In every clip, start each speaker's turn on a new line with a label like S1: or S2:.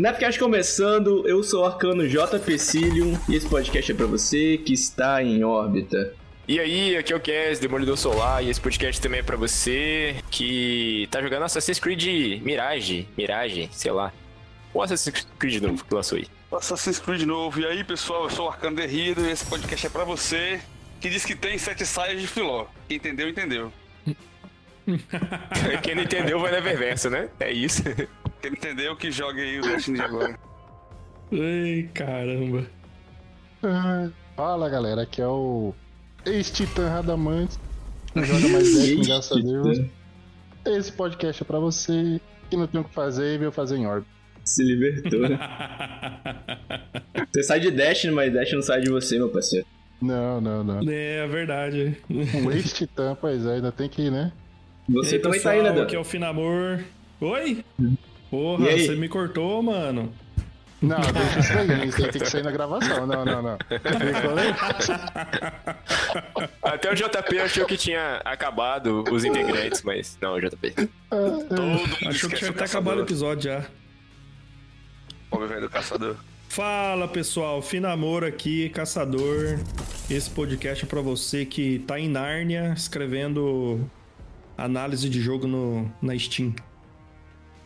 S1: Napcast começando, eu sou o Arcano J. Pecilium e esse podcast é pra você que está em órbita.
S2: E aí, aqui é o Cass, Demolidor Solar, e esse podcast também é pra você que tá jogando Assassin's Creed Mirage, Mirage, sei lá. O Assassin's Creed novo que lançou aí.
S3: Assassin's Creed novo. E aí, pessoal, eu sou o Arcano Derrido e esse podcast é pra você que diz que tem sete saias de filó. Quem entendeu, entendeu.
S2: Quem não entendeu vai na reversa, né? É isso.
S3: Quem entendeu, que jogue aí o Destiny de agora.
S4: Ai, caramba.
S5: Ah, Fala galera, aqui é o ex-titã Radamantes. Não joga mais Destiny, graças a Deus. Esse podcast é pra você que não tem o que fazer e veio fazer em órbita.
S1: Se libertou, né? Você sai de Destiny, mas Destiny não sai de você, meu parceiro.
S5: Não, não, não.
S4: É, é verdade.
S5: Um ex-titã, pois é, ainda tem que ir, né?
S1: Você
S4: Ei,
S1: também
S4: pessoal,
S1: tá aí, né,
S4: Aqui é o Finamor. Oi? Porra,
S1: E aí?
S4: você me cortou, mano.
S5: Não, deixa isso aí, isso aí tem que sair na gravação. Não, não, não.
S2: Até o JP achou que tinha acabado os integrantes, mas não, o JP.
S3: Todo mundo
S4: Achou que tinha até acabado o episódio já.
S3: Velho do caçador.
S4: Fala pessoal, Finamor aqui, caçador. Esse podcast é pra você que tá em Nárnia escrevendo análise de jogo no, na Steam.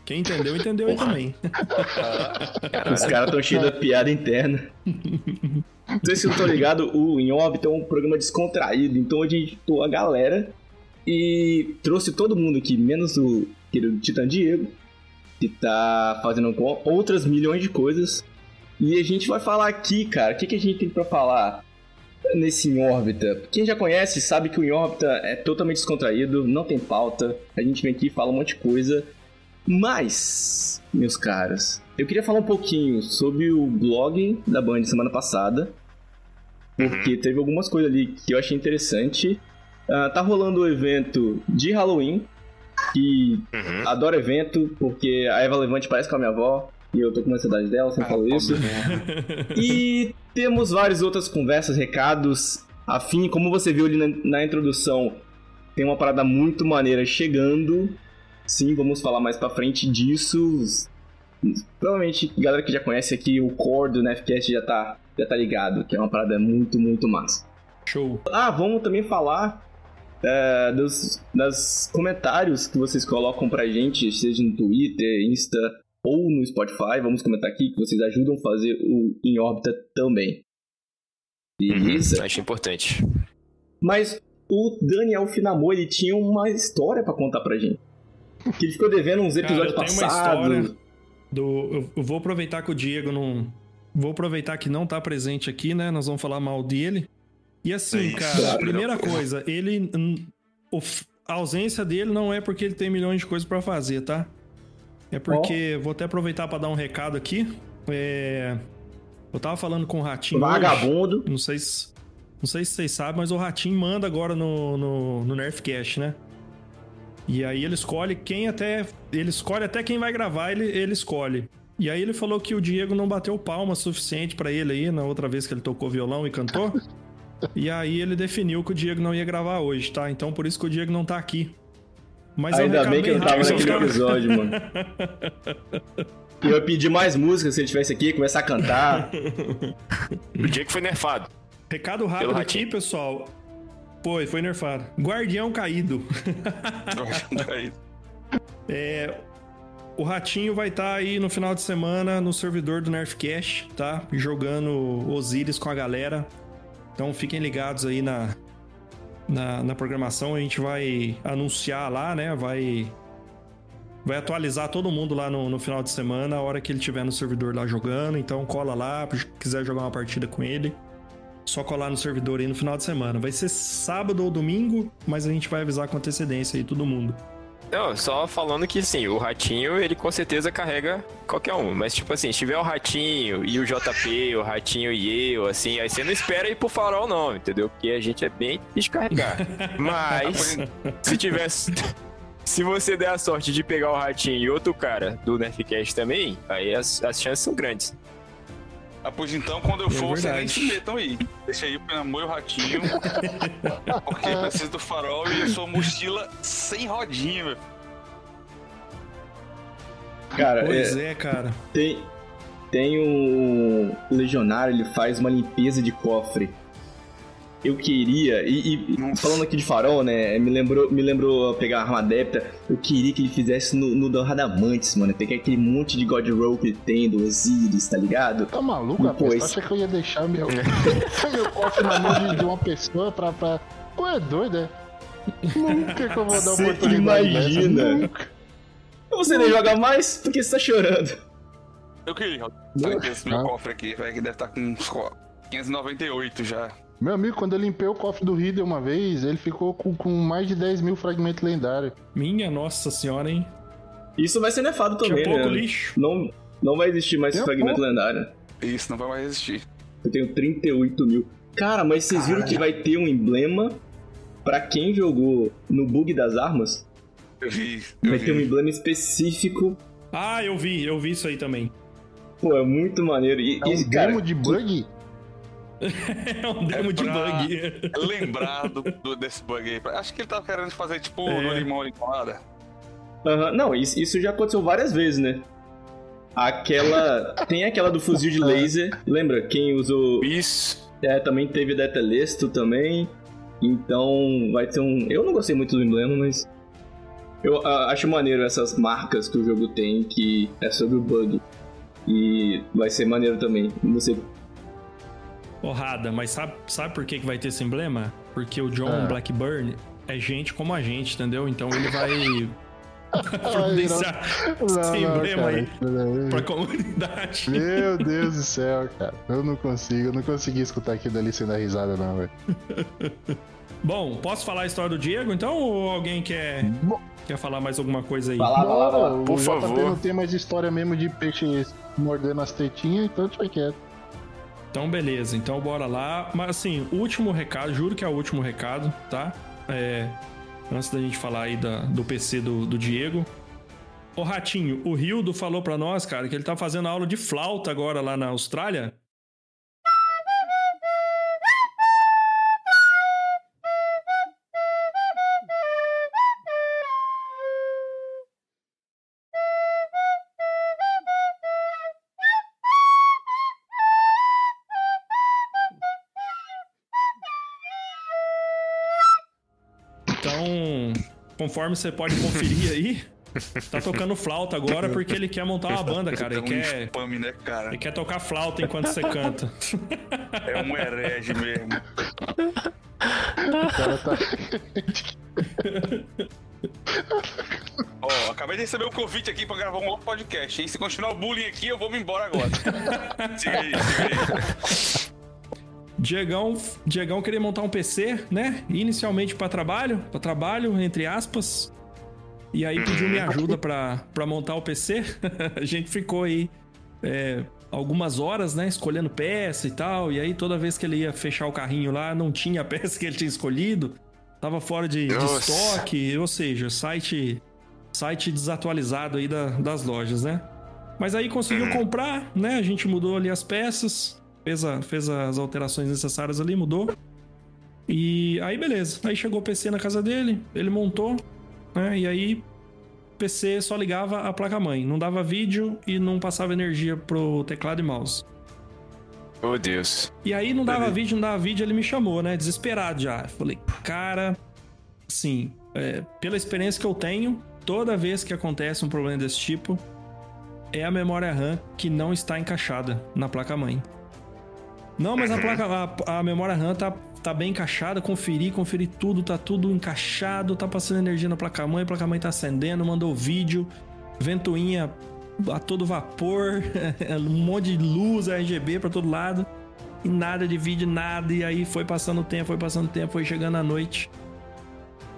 S4: Quem entendeu, entendeu aí também.
S1: Os caras tão cheios da piada interna. Não sei se vocês estão ligados, o Em Órbita é um programa descontraído, então a gente juntou a galera e trouxe todo mundo aqui, menos o querido Titã Diego, que tá fazendo outras milhões de coisas. E a gente vai falar aqui, cara, o que, que a gente tem pra falar nesse Em Órbita? Quem já conhece sabe que o Em Órbita é totalmente descontraído, não tem pauta, a gente vem aqui e fala um monte de coisa. Mas, meus caros, eu queria falar um pouquinho sobre o blog da Band semana passada. Porque teve algumas coisas ali que eu achei interessante. Ah, tá rolando o evento de Halloween. Que
S2: Uhum.
S1: adoro evento, porque a Eva Levante parece com a minha avó. E eu tô com uma saudade dela, sempre falo isso. E temos várias outras conversas, recados, afim, como você viu ali na, na introdução, tem uma parada muito maneira chegando. Sim, vamos falar mais pra frente disso. Provavelmente, galera que já conhece aqui o core do Nefcast já tá, já tá ligado, que é uma parada muito, muito massa.
S4: Show.
S1: Ah, vamos também falar é, dos das comentários que vocês colocam pra gente, seja no Twitter, Insta ou no Spotify. Vamos comentar aqui que vocês ajudam a fazer o Em Órbita também. Beleza?
S2: Acho importante.
S1: Mas o Daniel Finamor, ele tinha uma história pra contar pra gente. Que ele ficou devendo uns
S4: Cara,
S1: episódios
S4: eu tenho uma
S1: passados.
S4: história do. Eu, vou aproveitar que o Diego não. Vou aproveitar que não tá presente aqui, né? Nós vamos falar mal dele. E assim,
S3: Isso,
S4: cara, a primeira coisa, ele. a ausência dele não é porque ele tem milhões de coisas pra fazer, tá? É porque. Vou até aproveitar pra dar um recado aqui. É, eu tava falando com o Ratinho. hoje.
S1: Vagabundo.
S4: Não sei se. Não sei se vocês sabem, mas o Ratinho manda agora no, no, no Nerfcast, né? E aí ele escolhe quem até. Ele escolhe até quem vai gravar, ele, ele escolhe. E aí ele falou que o Diego não bateu palma suficiente pra ele aí na outra vez que ele tocou violão e cantou. e aí ele definiu que o Diego não ia gravar hoje, tá? Então por isso que o Diego não tá aqui. Mas
S1: Ainda bem que eu não tava naquele
S4: tá?
S1: episódio, mano. E eu ia pedir mais música se ele estivesse aqui, começar a cantar.
S2: O Diego foi nerfado.
S4: Recado rápido aqui, pessoal. Foi, foi nerfado. Guardião caído.
S3: Aí.
S4: É, o Ratinho vai estar aí no final de semana no servidor do Nerfcast, tá? Jogando Osiris com a galera. Então fiquem ligados aí na, na, na programação. A gente vai anunciar lá, né? Vai, vai atualizar todo mundo lá no, no final de semana, a hora que ele estiver no servidor lá jogando. Então cola lá, se quiser jogar uma partida com ele. Só colar no servidor aí no final de semana. Vai ser sábado ou domingo, mas a gente vai avisar com antecedência aí todo mundo.
S2: Não, só falando que sim, o Ratinho, ele com certeza carrega qualquer um. Mas, tipo assim, se tiver o Ratinho e o JP, o Ratinho e eu, assim, aí você não espera ir pro farol, não, entendeu? Porque a gente é bem difícil de carregar. Mas, se tivesse. Se você der a sorte de pegar o Ratinho e outro cara do Nerfcast também, aí as, as chances são grandes.
S3: Ah, pois então, quando eu
S4: É
S3: for, vocês nem se metam aí. Deixa aí o amor e o ratinho. porque eu preciso do farol e eu sou mochila sem rodinha, meu.
S1: Cara,
S4: Pois
S1: é,
S4: é, cara.
S1: tem, tem um legionário, ele faz uma limpeza de cofre. Eu queria, e, e falando aqui de farol, né, me lembrou, me lembrou pegar a arma adepta, eu queria que ele fizesse no, no do Radamantes, mano, pegar aquele monte de God Roll que ele tem, do Osiris, tá ligado?
S5: Tá maluco,
S1: Não,
S5: rapaz? acha que eu ia deixar meu, meu cofre na mão de, de uma pessoa pra. pra... Pô, é doido, é? Nunca que eu vou dar
S1: Você
S5: oportunidade
S1: imagina?
S5: dessa. Nunca.
S1: Você nem joga mais? Porque você tá chorando.
S3: Eu queria. Que esse meu
S5: Ah.
S3: cofre aqui, velho, que deve estar com uns 598 já.
S5: Meu amigo, quando eu limpei o cofre do Riddle uma vez, ele ficou com, com mais de 10 mil fragmentos lendários.
S4: Minha nossa senhora, hein?
S1: Isso vai ser nefado
S4: Tinha
S1: também,
S4: pouco
S1: né?
S4: lixo.
S1: Não, não vai existir mais
S5: Tem
S1: fragmento
S5: pouco.
S1: lendário.
S3: Isso, não vai mais existir.
S1: Eu tenho 38 mil. Cara, mas vocês viram que vai ter um emblema pra quem jogou no bug das armas?
S3: Eu vi, eu
S1: Vai ter um
S3: vi.
S1: emblema específico.
S4: Ah, eu vi, eu vi isso aí também.
S1: Pô, é muito maneiro. E,
S5: É um
S1: e, cara,
S5: demo de bug?
S4: É um demo de
S3: pra-
S4: bug.
S3: Lembrar do, do- desse bug aí. Acho que ele tava querendo fazer, tipo,
S4: É.
S3: no limão limonada.
S1: aham, não, isso, isso já aconteceu várias vezes, né? Aquela. tem aquela do fuzil de laser. Lembra? Quem usou.
S2: Isso.
S1: É, também teve da Telesto também. Então vai ter um. Eu não gostei muito do emblema, mas. Eu ah, acho maneiro essas marcas que o jogo tem que é sobre o bug. E vai ser maneiro também. Você.
S4: Porrada, mas sabe, sabe por que, que vai ter esse emblema? Porque o John
S5: Ah.
S4: Blackburn é gente como a gente, entendeu? Então ele vai
S5: Ai,
S4: providenciar esse emblema
S5: cara,
S4: aí
S5: daí-
S4: pra comunidade.
S5: Meu Deus do céu, cara. Eu não consigo, eu não consegui escutar aquilo ali sem dar risada, não, velho.
S4: Bom, posso falar a história do Diego então? Ou alguém quer,
S5: Bom.
S4: quer falar mais alguma coisa aí?
S1: Vai lá.
S5: Não,
S2: Por
S5: o JP
S2: favor.
S5: não tem mais história mesmo de peixe mordendo as tetinhas, então deixa quieto.
S4: Então, beleza. Então, bora lá. Mas, assim, último recado. Juro que é o último recado, tá? É, antes da gente falar aí da- do PC do, do Diego. Ô, Ratinho, o Rildo falou pra nós, cara, que ele tá fazendo aula de flauta agora lá na Austrália. Conforme você pode conferir aí, tá tocando flauta agora porque ele quer montar uma banda, cara.
S3: é
S4: Ele
S3: um
S4: quer,
S3: spam, né, cara?
S4: ele quer tocar flauta enquanto você canta.
S3: É um herege mesmo.
S5: O cara tá.
S3: Ó, acabei de receber um convite aqui pra gravar um outro podcast, hein? Se continuar o bullying aqui, eu vou me embora agora. siga aí, siga aí.
S4: Diegão, Diegão queria montar um PC, né? Inicialmente para trabalho, para trabalho, entre aspas. E aí pediu minha ajuda para montar o PC. a gente ficou aí é, algumas horas, né? Escolhendo peça e tal. E aí toda vez que ele ia fechar o carrinho lá, não tinha a peça que ele tinha escolhido. Tava fora de, de estoque, ou seja, site, site desatualizado aí da- das lojas, né? Mas aí conseguiu
S3: Uhum.
S4: comprar, né? A gente mudou ali as peças, fez, a- fez as alterações necessárias ali, mudou. E aí, beleza. Aí chegou o PC na casa dele, ele montou, né? E aí, o PC só ligava a placa-mãe. Não dava vídeo e não passava energia pro teclado e mouse.
S2: Meu Deus.
S4: E aí não dava vídeo, não dava vídeo, ele me chamou, né? Desesperado já. Falei, cara, assim, é, pela experiência que eu tenho, toda vez que acontece um problema desse tipo, é a memória RAM que não está encaixada na placa-mãe. Não, mas a placa, a, a memória RAM tá, tá bem encaixada, conferi, conferi tudo, tá tudo encaixado, tá passando energia na placa-mãe, a placa-mãe tá acendendo, mandou vídeo, ventoinha a todo vapor, um monte de luz RGB pra todo lado. E nada de vídeo, nada. E aí foi passando o tempo, foi passando o tempo, foi chegando a noite.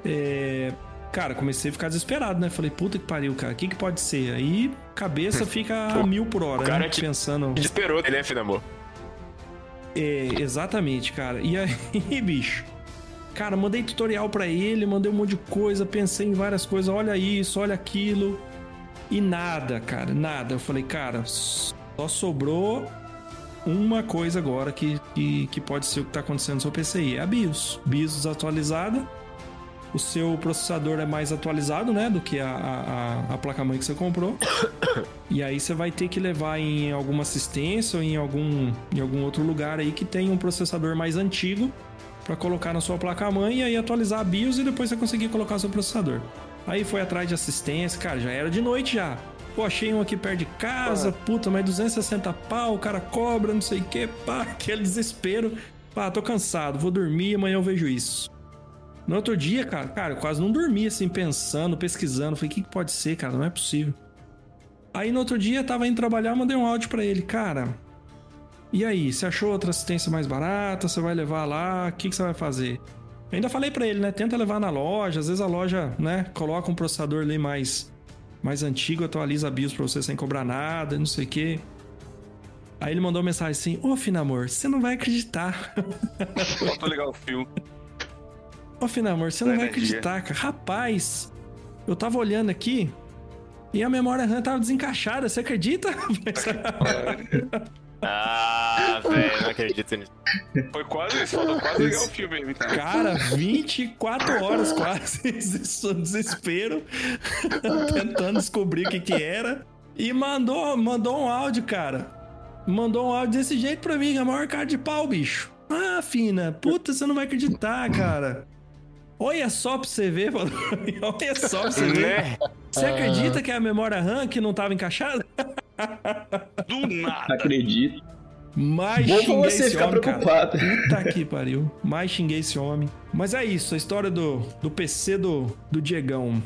S4: É, Cara, comecei a ficar desesperado, né? Falei, puta que pariu, cara, o que, que pode ser? Aí cabeça fica a mil por hora,
S2: o cara
S4: né?
S2: te-
S4: Pensando.
S2: Desesperou, né, Finamor?
S4: É, exatamente, cara. E aí, bicho. Cara, mandei tutorial pra ele, mandei um monte de coisa, pensei em várias coisas, olha isso, olha aquilo. E nada, cara, nada. Eu falei, cara, só sobrou uma coisa agora que, que, que pode ser o que tá acontecendo no seu PCI. É a BIOS. BIOS desatualizada. O seu processador é mais atualizado, né, do que a, a, a- placa-mãe que você comprou. E aí você vai ter que levar em alguma assistência ou em algum, em algum outro lugar aí que tenha um processador mais antigo para colocar na sua placa-mãe e aí atualizar a BIOS e depois você conseguir colocar seu processador. Aí foi atrás de assistência, cara, já era de noite já. Pô, achei um aqui perto de casa, puta, mas 260 pau, o cara cobra, não sei o que, pá, aquele desespero. Pá, tô cansado, vou dormir, amanhã eu vejo isso. No outro dia, cara, cara, eu quase não dormi assim, pensando, pesquisando. Falei, o que, que pode ser, cara? Não é possível. Aí no outro dia, tava indo trabalhar, mandei um áudio pra ele. Cara, e aí? Você achou outra assistência mais barata? Você vai levar lá? O que, que você vai fazer? Eu ainda falei pra ele, né? Tenta levar na loja. Às vezes a loja, né? Coloca um processador ali mais, mais antigo, atualiza a BIOS pra você sem cobrar nada, não sei o quê. Aí ele mandou uma mensagem assim: Ô, Finamor, você não vai acreditar.
S3: Falta ligar o fio.
S4: Ô, Finamor, você não vai
S3: energia.
S4: acreditar, cara. Rapaz, eu tava olhando aqui e a memória RAM tava desencaixada, você acredita?
S2: Ah, velho, não acredito nisso.
S3: Foi quase isso, faltou quase ligar o mesmo. Então.
S4: Cara, 24 horas quase, desespero, tentando descobrir o que que era. E mandou, mandou um áudio, cara. Mandou um áudio desse jeito pra mim, a maior cara de pau, bicho. Ah, fina, puta, você não vai acreditar, cara. Olha só pra você ver, falou. Olha só pra você ver.
S2: Né?
S4: Você acredita que é a memória RAM que não tava encaixada?
S3: Do nada.
S1: Acredito.
S4: Mais
S1: Bom
S4: xinguei
S1: você
S4: esse
S1: ficar
S4: homem, cara.
S1: preocupado.
S4: Puta que pariu. Mais xinguei esse homem. Mas é isso, a história do, do PC do, do Diegão.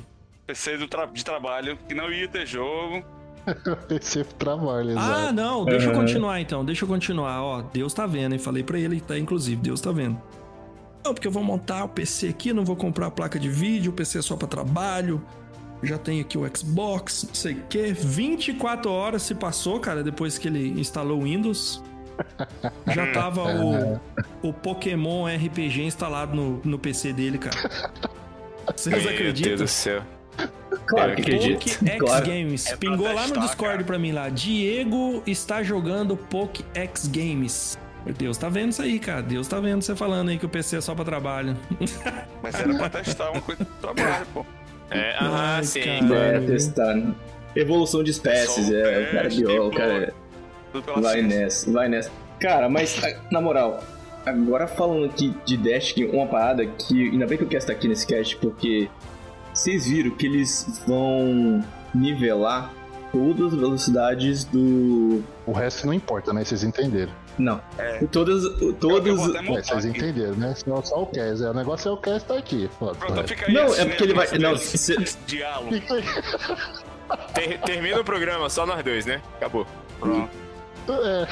S3: PC do tra- de trabalho que não ia ter jogo.
S5: PC trabalho,
S4: Ah,
S5: exato.
S4: não, deixa eu continuar então, deixa eu continuar. Ó, Deus tá vendo, hein? Falei pra ele, tá? Inclusive, Deus tá vendo. Não, porque eu vou montar o PC aqui, não vou comprar a placa de vídeo, o PC é só pra trabalho. Já tem aqui o Xbox, não sei o quê. 24 horas se passou, cara, depois que ele instalou o Windows. Já tava o, o Pokémon RPG instalado no, no PC dele, cara. Vocês
S2: Meu Deus
S4: acreditam?
S2: do céu.
S1: Claro que acredito.
S4: Poke X
S1: Claro.
S4: Games.
S3: É
S4: Pingou lá no Discord
S3: cara.
S4: pra mim lá. Diego está jogando Poke X Games. Deus tá vendo isso aí, cara. Deus tá vendo você falando aí que o PC é só pra trabalho.
S3: Mas era pra testar uma coisa do trabalho, pô.
S2: É, ah,
S4: Ai,
S2: sim.
S4: cara.
S1: É, testar, né? Evolução de espécies, é, o cara é biólogo, cara é- vai
S3: ciência.
S1: nessa, vai nessa. Cara, mas na moral, agora falando aqui de Destiny, uma parada que ainda bem que eu quero estar aqui nesse cast, porque vocês viram que eles vão nivelar todas as velocidades do.
S5: O resto não importa, né? Vocês entenderam.
S1: Não.
S3: É.
S1: Todas.
S3: Até
S5: É, vocês
S3: aqui.
S5: entenderam, né? Só, só o Cass. É, o negócio é o Cass tá aqui.
S3: Pronto, fica aí
S1: Não,
S3: assim,
S1: é porque ele vai-
S3: esse-
S1: não,
S3: esse-
S1: se-
S3: esse diálogo.
S2: Ter- termina o programa, só nós dois, né? Acabou.
S3: Pronto.
S5: É,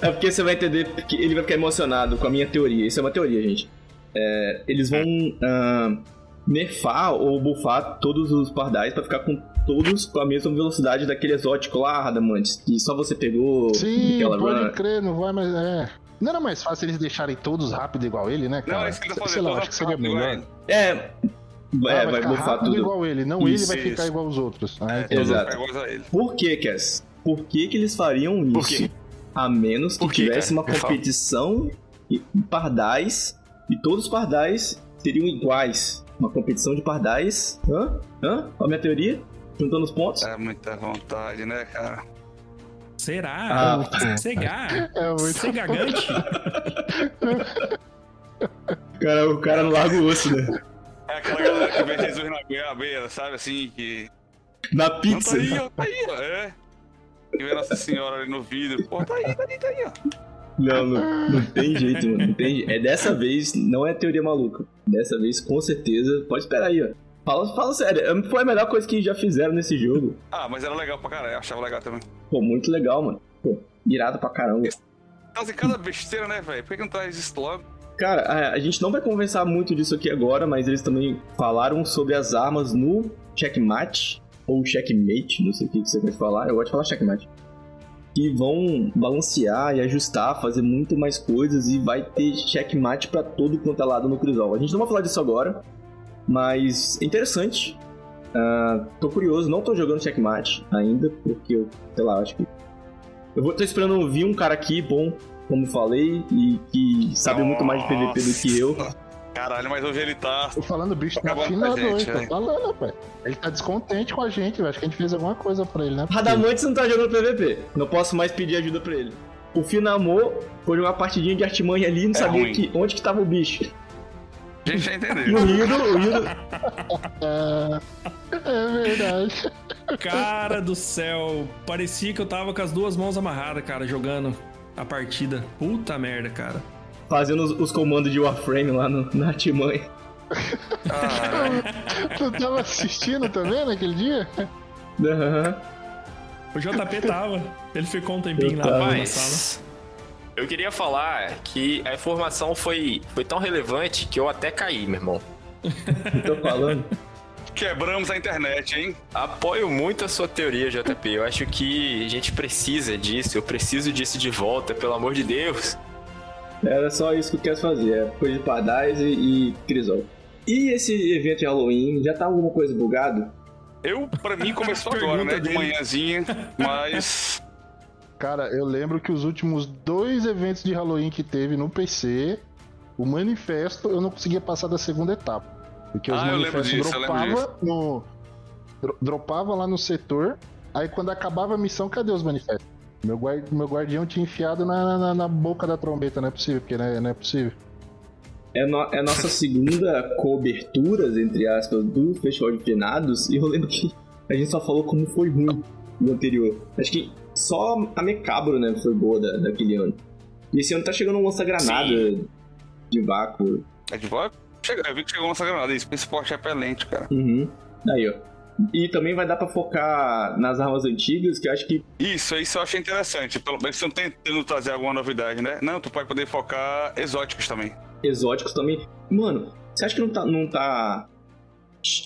S1: É porque você vai entender que ele vai ficar emocionado com a minha teoria. Isso é uma teoria, gente. É, eles vão ah, nerfar ou buffar todos os pardais pra ficar com todos com a mesma velocidade daquele exótico lá, Radamantes, que só você pegou
S5: sim,
S1: aquela
S5: pode
S1: run.
S5: crer, não vai mais. É. Não era mais fácil eles deixarem todos rápido igual ele, né, cara?
S3: Não, é isso que ele tá
S5: Sei lá, acho que seria melhor.
S1: É, É,
S5: Ah,
S1: vai
S5: ficar
S1: bufar
S5: rápido
S1: tudo.
S5: igual ele, não
S1: Isso,
S5: ele vai ficar
S3: isso.
S5: igual os outros. Ah,
S3: É,
S1: Exato.
S3: iguais a ele.
S1: Por que, Cass? Por que, que eles fariam isso? A menos que
S2: quê,
S1: tivesse
S2: cara?
S1: uma competição e pardais e todos os pardais seriam iguais. Uma competição de pardais. Hã? Hã? Olha a minha teoria. Juntando os pontos.
S3: É muita vontade, né, cara?
S4: Será?
S1: Ah,
S4: Cegar?
S5: É muito.
S4: Cegagante?
S1: cara, o cara não larga o osso, né?
S3: É aquela galera que vê Jesus na goiabeira, sabe assim? Que.
S1: Na
S3: Não,
S1: pizza.
S3: tá aí, ó, tá aí, ó. É. Que vê Nossa Senhora ali no vidro. Pô, tá aí, tá aí, tá aí, ó.
S1: Não, não, não tem jeito, mano. Não tem jeito. É dessa vez, não é teoria maluca. Dessa vez, com certeza. Pode esperar aí, ó. Fala, fala sério. é- Foi a melhor coisa que já fizeram nesse jogo.
S3: Ah, mas era legal pra caralho, eu achava legal também.
S1: Pô, muito legal, mano. Pô, irado pra caramba.
S3: Fazem cada besteira, né, velho? Por que não traz isso logo?
S1: Cara, a, a gente não vai conversar muito disso aqui agora, mas eles também falaram sobre as armas no checkmate, ou checkmate, não sei o que você vai falar, eu gosto de falar checkmate. Que vão balancear e ajustar, fazer muito mais coisas e vai ter checkmate pra todo quanto é lado no Crisol. A gente não vai falar disso agora, mas é interessante. Ah, tô curioso, não tô jogando checkmate ainda, porque eu, sei lá, acho que. Eu vou tô esperando vir um cara aqui bom como falei, e que sabe muito mais de PVP do que eu.
S3: Caralho, mas hoje ele tá.
S5: Tô falando, bicho tá hoje, tô
S3: velho.
S5: falando, rapaz. Ele tá descontente com a gente, acho que a gente fez alguma coisa pra ele, né?
S1: Radamantes não tá jogando PVP. Não posso mais pedir ajuda pra ele. O Finamor foi jogar uma partidinha de artimanha ali e não
S3: É
S1: sabia que, onde que tava o bicho.
S3: A gente já
S1: E
S3: entendeu.
S1: o Rido, o.
S5: É, verdade.
S4: Cara do céu, parecia que eu tava com as duas mãos amarradas, cara, jogando a partida. Puta merda, cara.
S1: fazendo os, os comandos de Warframe lá no, na artimanha.
S3: Ah,
S5: Tu tava assistindo também naquele dia?
S1: Aham.
S4: O JP tava. Ele ficou um tempinho
S1: Eu
S4: lá
S1: tava.
S4: na sala.
S2: Eu queria falar que a informação foi, foi tão relevante que eu até caí, meu irmão.
S1: Tô falando.
S3: quebramos a internet, hein?
S2: Apoio muito a sua teoria, JP. Eu acho que a gente precisa disso. Eu preciso disso de volta, pelo amor de Deus.
S1: Era só isso que eu quero fazer. É coisa de Pardais e, e Crisol. E esse evento de Halloween, já tá alguma coisa bugado?
S3: Eu, pra mim, começou agora, né? De manhãzinha, mas.
S5: Cara, eu lembro que os últimos dois eventos de Halloween que teve no PC, o manifesto, eu não conseguia passar da segunda etapa. Porque os
S3: Ah, lembro
S5: manifestos
S3: disso, lembro
S5: dropava no. dro- Dropava lá no setor, aí quando acabava a missão, cadê os manifestos? Meu, guard, meu guardião tinha enfiado na, na, na boca da trombeta, não é possível, porque não é, não é possível.
S1: É, no- é a nossa segunda cobertura, entre aspas, do Festival de Finados. E eu lembro que a gente só falou como foi ruim no anterior. Acho que só a Mecabro, né, foi boa da, daquele ano. E esse ano tá chegando um lança-granada de vácuo.
S3: É de? Chega, eu vi que chegou uma granada. Isso, esse porte é repelente, cara.
S1: Uhum. Aí, ó. E também vai dar pra focar nas armas antigas, que eu acho que
S3: Isso, isso eu achei interessante. Pelo menos estão tentando trazer alguma novidade, né? Não, tu pode poder focar exóticos também.
S1: exóticos também. Mano, você acha que não tá, não tá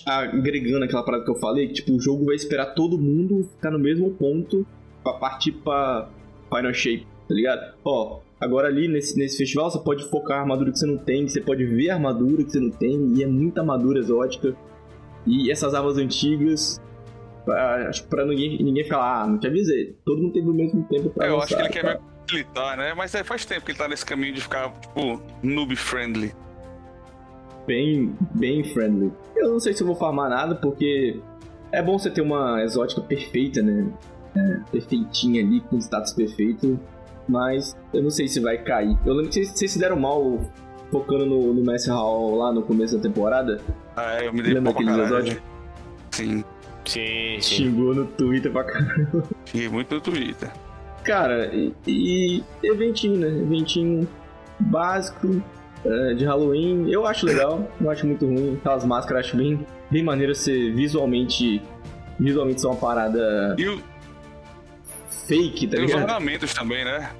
S1: agregando aquela parada que eu falei? Que tipo, o jogo vai esperar todo mundo ficar no mesmo ponto pra partir pra Final Shape, tá ligado? Ó, agora ali nesse, nesse festival você pode focar a armadura que você não tem, você pode ver a armadura que você não tem, e é muita armadura exótica. E essas armas antigas. pra- Acho que pra ninguém, ninguém falar, ah, não te avisei. Todo mundo teve o mesmo tempo pra
S3: É, eu acho que ele
S1: lançar,
S3: quer
S1: tá?
S3: meio facilitar, né? Mas é, faz tempo que ele tá nesse caminho de ficar, tipo, noob friendly.
S1: bem, bem friendly. Eu não sei se eu vou farmar nada, porque é bom você ter uma exótica perfeita, né? É, perfeitinha ali, com status perfeito. Mas eu não sei se vai cair. Eu lembro que vocês, se deram mal focando no, no Messi Hall lá no começo da temporada.
S3: Ah, é, eu me dei
S1: Lembra aqueles
S3: caralho.
S1: exóticos?
S3: Sim,
S2: Sim, sim.
S1: Xingou no Twitter pra caramba.
S3: fiquei muito no Twitter.
S1: Cara, e, e eventinho, né? Eventinho básico é, de Halloween. Eu acho legal, não acho muito ruim. Aquelas máscaras eu acho bem, bem maneiro ser visualmente. Visualmente são uma parada
S3: E, o-
S1: fake, tá
S3: e os
S1: ligado?
S3: ornamentos também, né?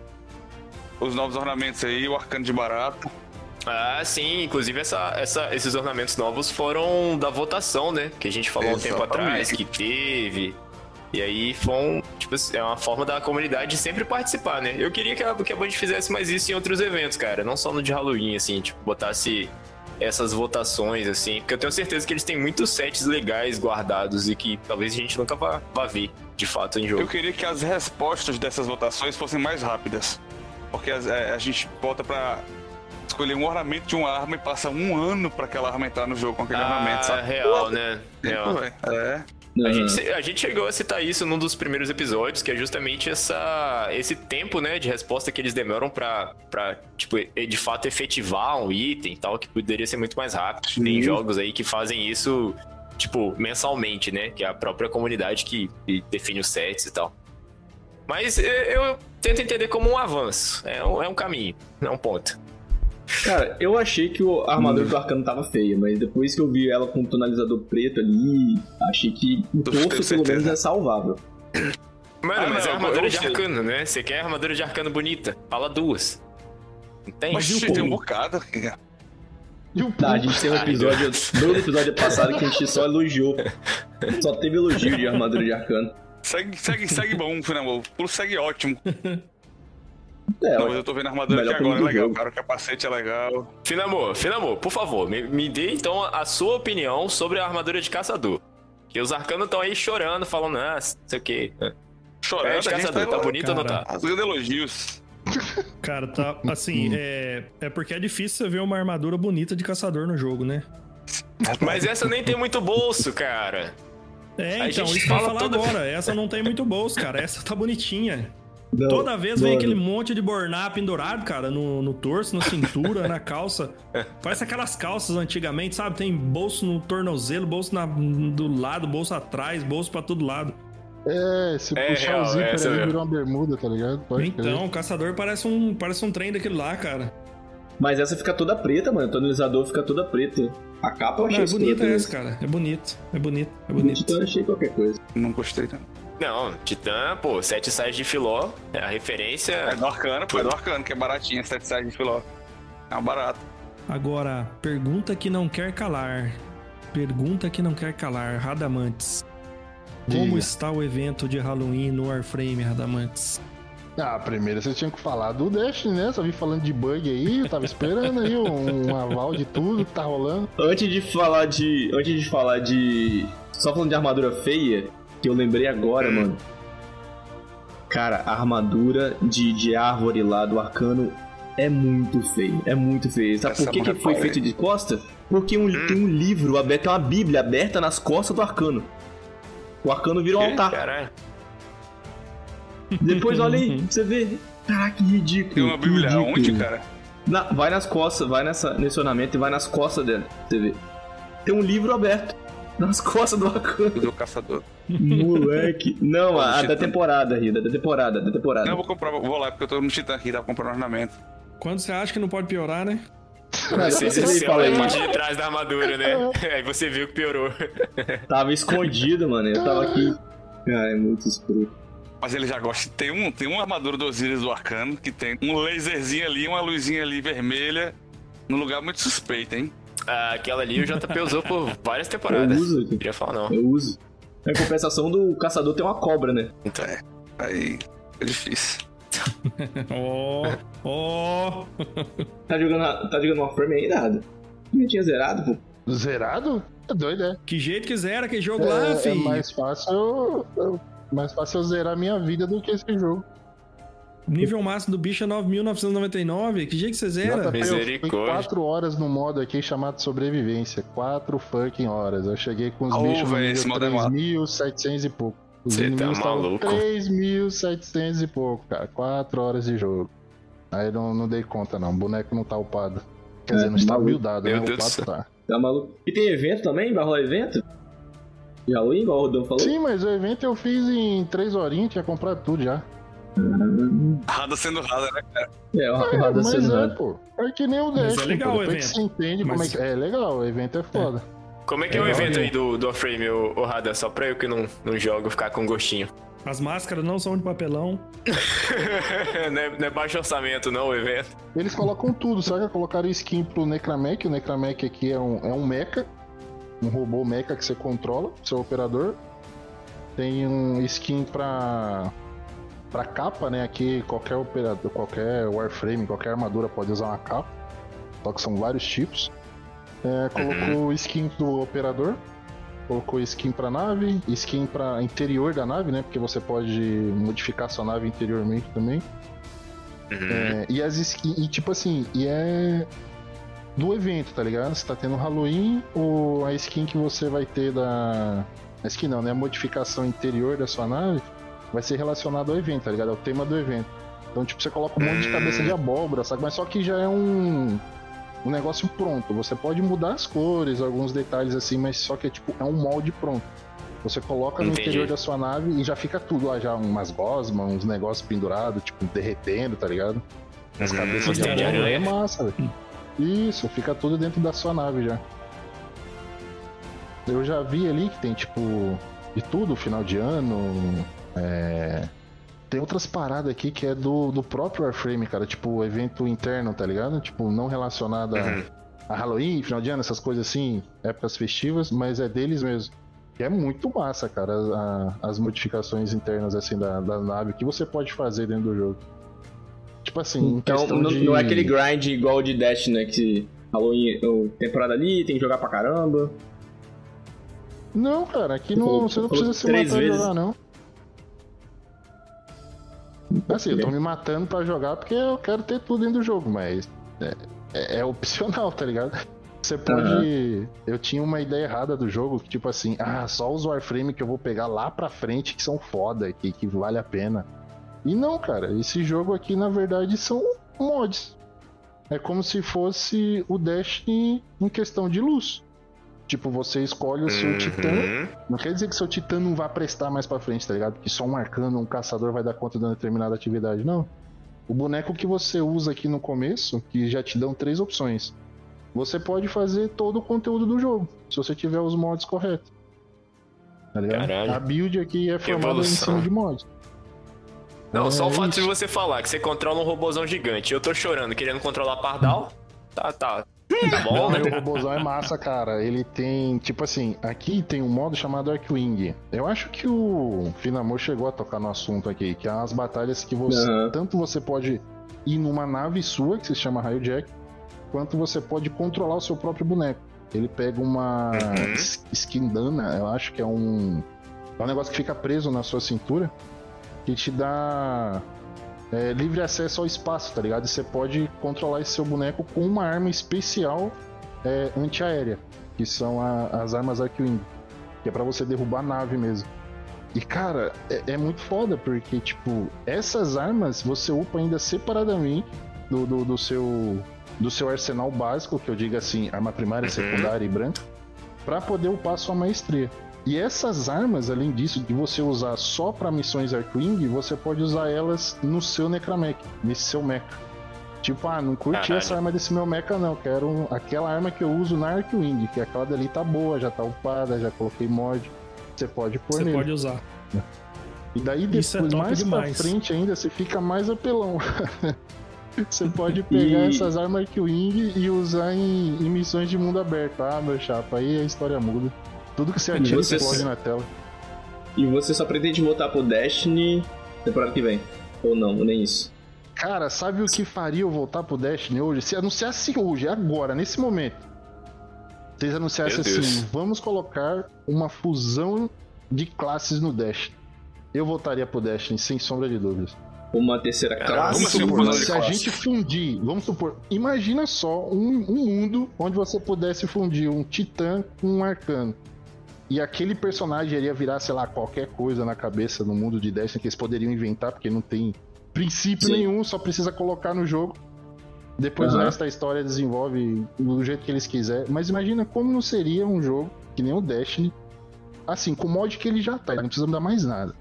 S3: Os novos ornamentos aí, o arcano de barato.
S2: Ah, sim. Inclusive, essa, essa, esses ornamentos novos foram da votação, né? Que a gente falou um tempo
S3: Exatamente.
S2: atrás que teve. E aí foi um, tipo, assim, é uma forma da comunidade sempre participar, né? Eu queria que a, que a Band fizesse mais isso em outros eventos, cara. Não só no de Halloween, assim, tipo, botasse essas votações, assim, porque eu tenho certeza que eles têm muitos sets legais guardados e que talvez a gente nunca vá, vá ver, de fato, em jogo.
S3: Eu queria que as respostas dessas votações fossem mais rápidas. Porque a, a- a gente volta pra escolher um ornamento de uma arma e passa um ano pra aquela arma entrar no jogo com aquele ornamento,
S2: Ah,
S3: sabe?
S2: real, né? Real.
S3: É.
S2: A
S1: Aham.
S2: gente, a gente chegou a citar isso num dos primeiros episódios, que é justamente essa, esse tempo, né, de resposta que eles demoram pra, pra, tipo, e- de fato efetivar um item e tal, que poderia ser muito mais rápido. Tem jogos aí que fazem isso, tipo, mensalmente, né, que é a própria comunidade que, que define os sets e tal. Mas eu, eu tento entender como um avanço, é um, é um caminho, não é um ponto.
S1: Cara, eu achei que o- a armadura do Arcano tava feia, mas depois que eu vi ela com um tonalizador preto ali, achei que o torso pelo menos é salvável.
S2: Mano,
S3: Ah,
S2: mas
S3: não,
S2: é armadura de arcano, né? Você quer armadura de arcano bonita, fala duas. Não tem?
S3: Mas
S1: o
S3: tem um bocado.
S5: E o
S1: Tá, a gente tem um episódio, no episódio passado que a gente só elogiou. Só teve elogio de armadura de Arcano.
S3: Segue, segue, segue bom, Finamor. Pulo segue ótimo.
S1: É,
S3: Não, mas eu tô vendo a armadura aqui agora, é legal,
S1: jogo.
S3: cara. O capacete é legal.
S2: Finamor, Finamor, por favor, me, me dê então a sua opinião sobre a armadura de caçador. Que os arcanos estão aí chorando, falando, ah, não sei o quê.
S3: Chorando,
S2: É de
S3: gente
S2: caçador, tá
S3: lá
S2: bonito ou não tá?
S3: Rasgando elogios.
S4: Cara, tá. Assim, é, é porque é difícil você ver uma armadura bonita de caçador no jogo, né?
S2: Mas essa nem tem muito bolso, cara.
S4: É,
S2: A
S4: então,
S2: gente
S4: isso que eu
S2: fala
S4: falar
S2: toda-
S4: agora. Essa não tem muito bolso, cara. Essa tá bonitinha.
S1: não,
S4: Toda vez vem
S1: mano,
S4: aquele monte de borná pendurado, cara, no, no torso, na cintura, na calça. Parece aquelas calças antigamente, sabe? Tem bolso no tornozelo, bolso na- do lado, bolso atrás, bolso pra todo lado.
S5: É, se
S2: É,
S5: puxar
S2: real,
S5: o zíper ali,
S2: mesmo.
S5: virou uma bermuda, tá ligado? Pode
S4: então, o caçador parece um, parece um trem daquele lá, cara.
S1: Mas essa fica toda preta, mano. O tonalizador fica toda preta. A capa eu achei
S4: Não, é bonita
S1: né?
S4: essa, cara. É bonito, é bonito, é
S1: Então
S4: bonito.
S1: eu achei qualquer coisa.
S3: Não gostei, não.
S2: Não, Titã, pô, sete sais de filó, é a referência.
S3: É do Arcano, pô, é do Arcano, que é baratinho, 7 sides de filó. É um barato.
S4: Agora, pergunta que não quer calar. Pergunta que não quer calar, Radamantes. Como
S5: Diga.
S4: está o evento de Halloween no Warframe, Radamantes?
S5: Ah, primeiro você tinha que falar do Destiny, né? Só vi falando de bug aí, eu tava esperando aí um, um aval de tudo que tá rolando.
S1: Antes de falar de. Antes de falar de. Só falando de armadura feia, que eu lembrei agora, mano. Cara, a armadura de, de árvore lá do arcano é muito feia. É muito feia. Sabe
S3: Essa
S1: por que, que foi
S3: pare.
S1: feito de costa? Porque um, tem um livro aberto, tem uma bíblia aberta nas costas do arcano. O arcano vira um altar.
S2: Caralho.
S1: Depois olha aí, pra você vê. Caraca, que ridículo.
S3: Tem uma
S1: que
S3: bíblia
S1: ridículo.
S3: onde, cara?
S1: Na- vai nas costas, vai nessa, nesse ornamento e vai nas costas dela. pra Você vê. Tem um livro aberto. Nas costas do arcano.
S3: Do caçador.
S1: Moleque. Não, a, a da temporada, Rida. Da temporada, da temporada.
S3: Não, eu vou comprar, vou lá, porque eu tô no Titã aqui, tava comprando ornamento.
S4: Quando você acha que não pode piorar, né?
S2: Você,
S1: você
S2: olha a parte de trás da armadura, né? Aí você viu que piorou.
S1: Tava escondido, mano. Eu tava aqui. Cara, é muito escuro.
S3: Mas ele já gosta. Tem, um, tem uma armadura do Osiris do Arcano que tem um laserzinho ali, uma luzinha ali vermelha, num lugar muito suspeito, hein?
S2: Ah, aquela ali o JP usou por várias
S1: Eu
S2: temporadas.
S1: uso
S2: Não queria falar, não.
S1: Eu uso. Em compensação do caçador tem uma cobra, né?
S2: Então,
S3: Aí é difícil.
S4: Ó, ó.
S1: Tá jogando, tá jogando uma frame ainda, nada. Não tinha zerado, pô.
S5: Zerado? É doido, é.
S4: Que jeito que zera aquele jogo
S5: É,
S4: lá,
S5: é
S4: filho.
S5: mais fácil eu, eu- mais fácil eu zerar minha vida do que esse jogo.
S4: Nível máximo do bicho é 9.999. Que jeito que você zera?
S5: Eu
S2: Misericórdia.
S5: 4 horas no modo aqui chamado sobrevivência. 4 fucking horas. Eu cheguei com os
S3: Ô,
S5: bichos no
S3: véi, esse
S5: nível
S3: modo é massa.
S5: 3.700 e pouco. Os
S2: Cê tá maluco?
S5: 3.700 e pouco, cara. 4 horas de jogo. Aí não, não dei conta, não. O boneco não tá upado. Quer
S1: É,
S5: dizer, não está
S1: maluco.
S5: buildado,
S2: Meu
S5: né?
S2: Deus do
S5: Upado
S2: céu.
S5: tá.
S1: Tá maluco? E tem evento também? Vai rolar evento? De Halloween, igual o Rodão falou?
S5: Sim, mas o evento eu fiz em 3 horinhas, tinha comprado tudo já.
S3: Rada sendo rada, né?
S1: É, o
S5: É,
S1: Rada
S5: mas
S1: sendo
S5: é,
S1: raro.
S5: pô. É que nem o
S4: Mas
S5: Dash.
S4: é legal
S5: pô.
S4: o evento.
S5: você entende como é
S4: Mas-
S5: que. É legal, o evento é foda.
S2: Como é que é, o evento aí do, do Warframe, ô, ô Rada? Só pra eu que não, não jogo ficar com gostinho.
S4: As máscaras não são de papelão.
S2: não, é, não é baixo orçamento, não, o evento.
S5: Eles colocam tudo, sabe? Colocaram skin pro Necramec. O Necramec aqui é um, é um mecha. Um robô mecha que você controla, seu operador. Tem um skin pra. pra capa, né? Aqui qualquer operador, qualquer Warframe, qualquer armadura pode usar uma capa. Só que são vários tipos. É, colocou skin do operador, colocou skin pra nave, skin pra interior da nave, né? Porque você pode modificar sua nave interiormente também. É, e as skins, e tipo assim, e é do evento, tá ligado? Você tá tendo Halloween ou a skin que você vai ter da. A skin não, né? A modificação interior da sua nave vai ser relacionada ao evento, tá ligado? É o tema do evento. Então, tipo, você coloca um monte de cabeça de abóbora, sabe? Mas só que já é um. Um negócio pronto. Você pode mudar as cores, alguns detalhes assim, mas só que é tipo, é um molde pronto. Você coloca no
S2: Entendi.
S5: interior da sua nave e já fica tudo lá, já umas gosmas, uns negócios pendurados, tipo, derretendo, tá ligado? As
S2: Hum,
S5: cabeças de abóbora. É massa, velho. Isso, fica tudo dentro da sua nave já. Eu já vi ali que tem, tipo, de tudo, final de ano. é, Tem outras paradas aqui que é do, do próprio Warframe, cara. Tipo, evento interno, tá ligado? Tipo, não relacionado a,
S2: Uhum.
S5: a Halloween, final de ano, essas coisas assim, épocas festivas, mas é deles mesmo. E é muito massa, cara, a- as modificações internas, assim, da, da nave que você pode fazer dentro do jogo. Tipo assim, em
S1: Então
S5: questão
S1: não,
S5: de...
S1: não é aquele grind igual de Dash, né? Que Halloween, temporada ali, tem que jogar pra caramba.
S5: Não, cara, aqui
S1: Você
S5: não, você não precisa se matar e
S1: vezes.
S5: jogar, não. Assim, eu tô me matando pra jogar porque eu quero ter tudo dentro do jogo, mas é, é- é opcional, tá ligado? Você pode. Eu tinha uma ideia errada do jogo, que tipo assim, ah, só os Warframe que eu vou pegar lá pra frente que são foda, que, que vale a pena. E não, cara, esse jogo aqui na verdade são mods. É como se fosse o Destiny em questão de luz. Tipo, você escolhe o seu titã
S2: Uhum.
S5: não quer dizer que seu titã não vai prestar mais pra frente, tá ligado? Que só um arcano, um caçador vai dar conta de uma determinada atividade. Não. O boneco que você usa aqui no começo, que já te dão três opções. Você pode fazer todo o conteúdo do jogo, se você tiver os mods corretos. Tá ligado?
S2: Caralho.
S5: A build aqui é formada em
S2: Evolução.
S5: cima de mods.
S2: Não,
S5: É
S2: só o fato de você falar que você controla um robôzão gigante. Eu tô chorando, querendo controlar Pardal. Tá, tá. Tá bom, né?
S5: o robôzão é massa, cara. Ele tem, tipo assim, aqui tem um modo chamado Arkwing. Eu acho que o Finamor chegou a tocar no assunto aqui, que é as batalhas que você.
S1: Aham.
S5: Tanto você pode ir numa nave sua, que se chama Raio Jack, quanto você pode controlar o seu próprio boneco. Ele pega uma
S2: Uhum.
S5: es- skin dana, eu acho que é um. É um negócio que fica preso na sua cintura, que te dá é, livre acesso ao espaço, tá ligado? E você pode controlar esse seu boneco com uma arma especial é, antiaérea, que são a- as armas Arkwing, que é pra você derrubar a nave mesmo. E cara, é, é muito foda, porque, tipo, essas armas você upa ainda separadamente do, do, do seu, do seu arsenal básico, que eu digo assim, arma primária,
S2: Uhum.
S5: secundária e branca, pra poder upar sua maestria. E essas armas, além disso, de você usar só pra missões Arkwing, você pode usar elas no seu Necramech, nesse seu mecha. Tipo, ah, não curti
S2: Caralho.
S5: essa arma desse meu mecha, não. Quero um- aquela arma que eu uso na Arkwing, que aquela dali tá boa, já tá upada, já coloquei mod. Você pode pôr
S4: Você
S5: nele.
S4: pode usar.
S5: E daí
S4: Isso é
S5: depois,
S4: top
S5: mais
S4: demais.
S5: pra frente ainda, você fica mais apelão. você pode pegar
S1: E-
S5: essas armas Arkwing e usar em, em missões de mundo aberto. Ah, meu chapa, aí a história muda. Tudo que você atira
S1: você-
S5: explode na tela.
S1: E você só pretende voltar pro Destiny temporada que vem. Ou não, nem isso.
S5: Cara, sabe o que faria eu voltar pro Destiny hoje? Se anunciasse hoje, agora, nesse momento. Vocês anunciassem
S2: Meu Deus.
S5: assim: vamos colocar uma fusão de classes no Destiny. Eu voltaria pro Destiny, sem sombra de dúvidas.
S1: Uma terceira classe.
S3: assim,
S1: uma-
S3: de
S5: Se a
S3: classe?
S5: gente fundir, vamos supor, imagina só um, um mundo onde você pudesse fundir um titã com um arcano. E aquele personagem iria virar, sei lá, qualquer coisa na cabeça no mundo de Destiny que eles poderiam inventar, porque não tem princípio
S1: Sim.
S5: nenhum, só precisa colocar no jogo. Depois o
S1: Aham.
S5: resto da história desenvolve do jeito que eles quiserem. Mas imagina como não seria um jogo que nem o Destiny, assim, com o mod que ele já tá, não precisa mudar mais nada.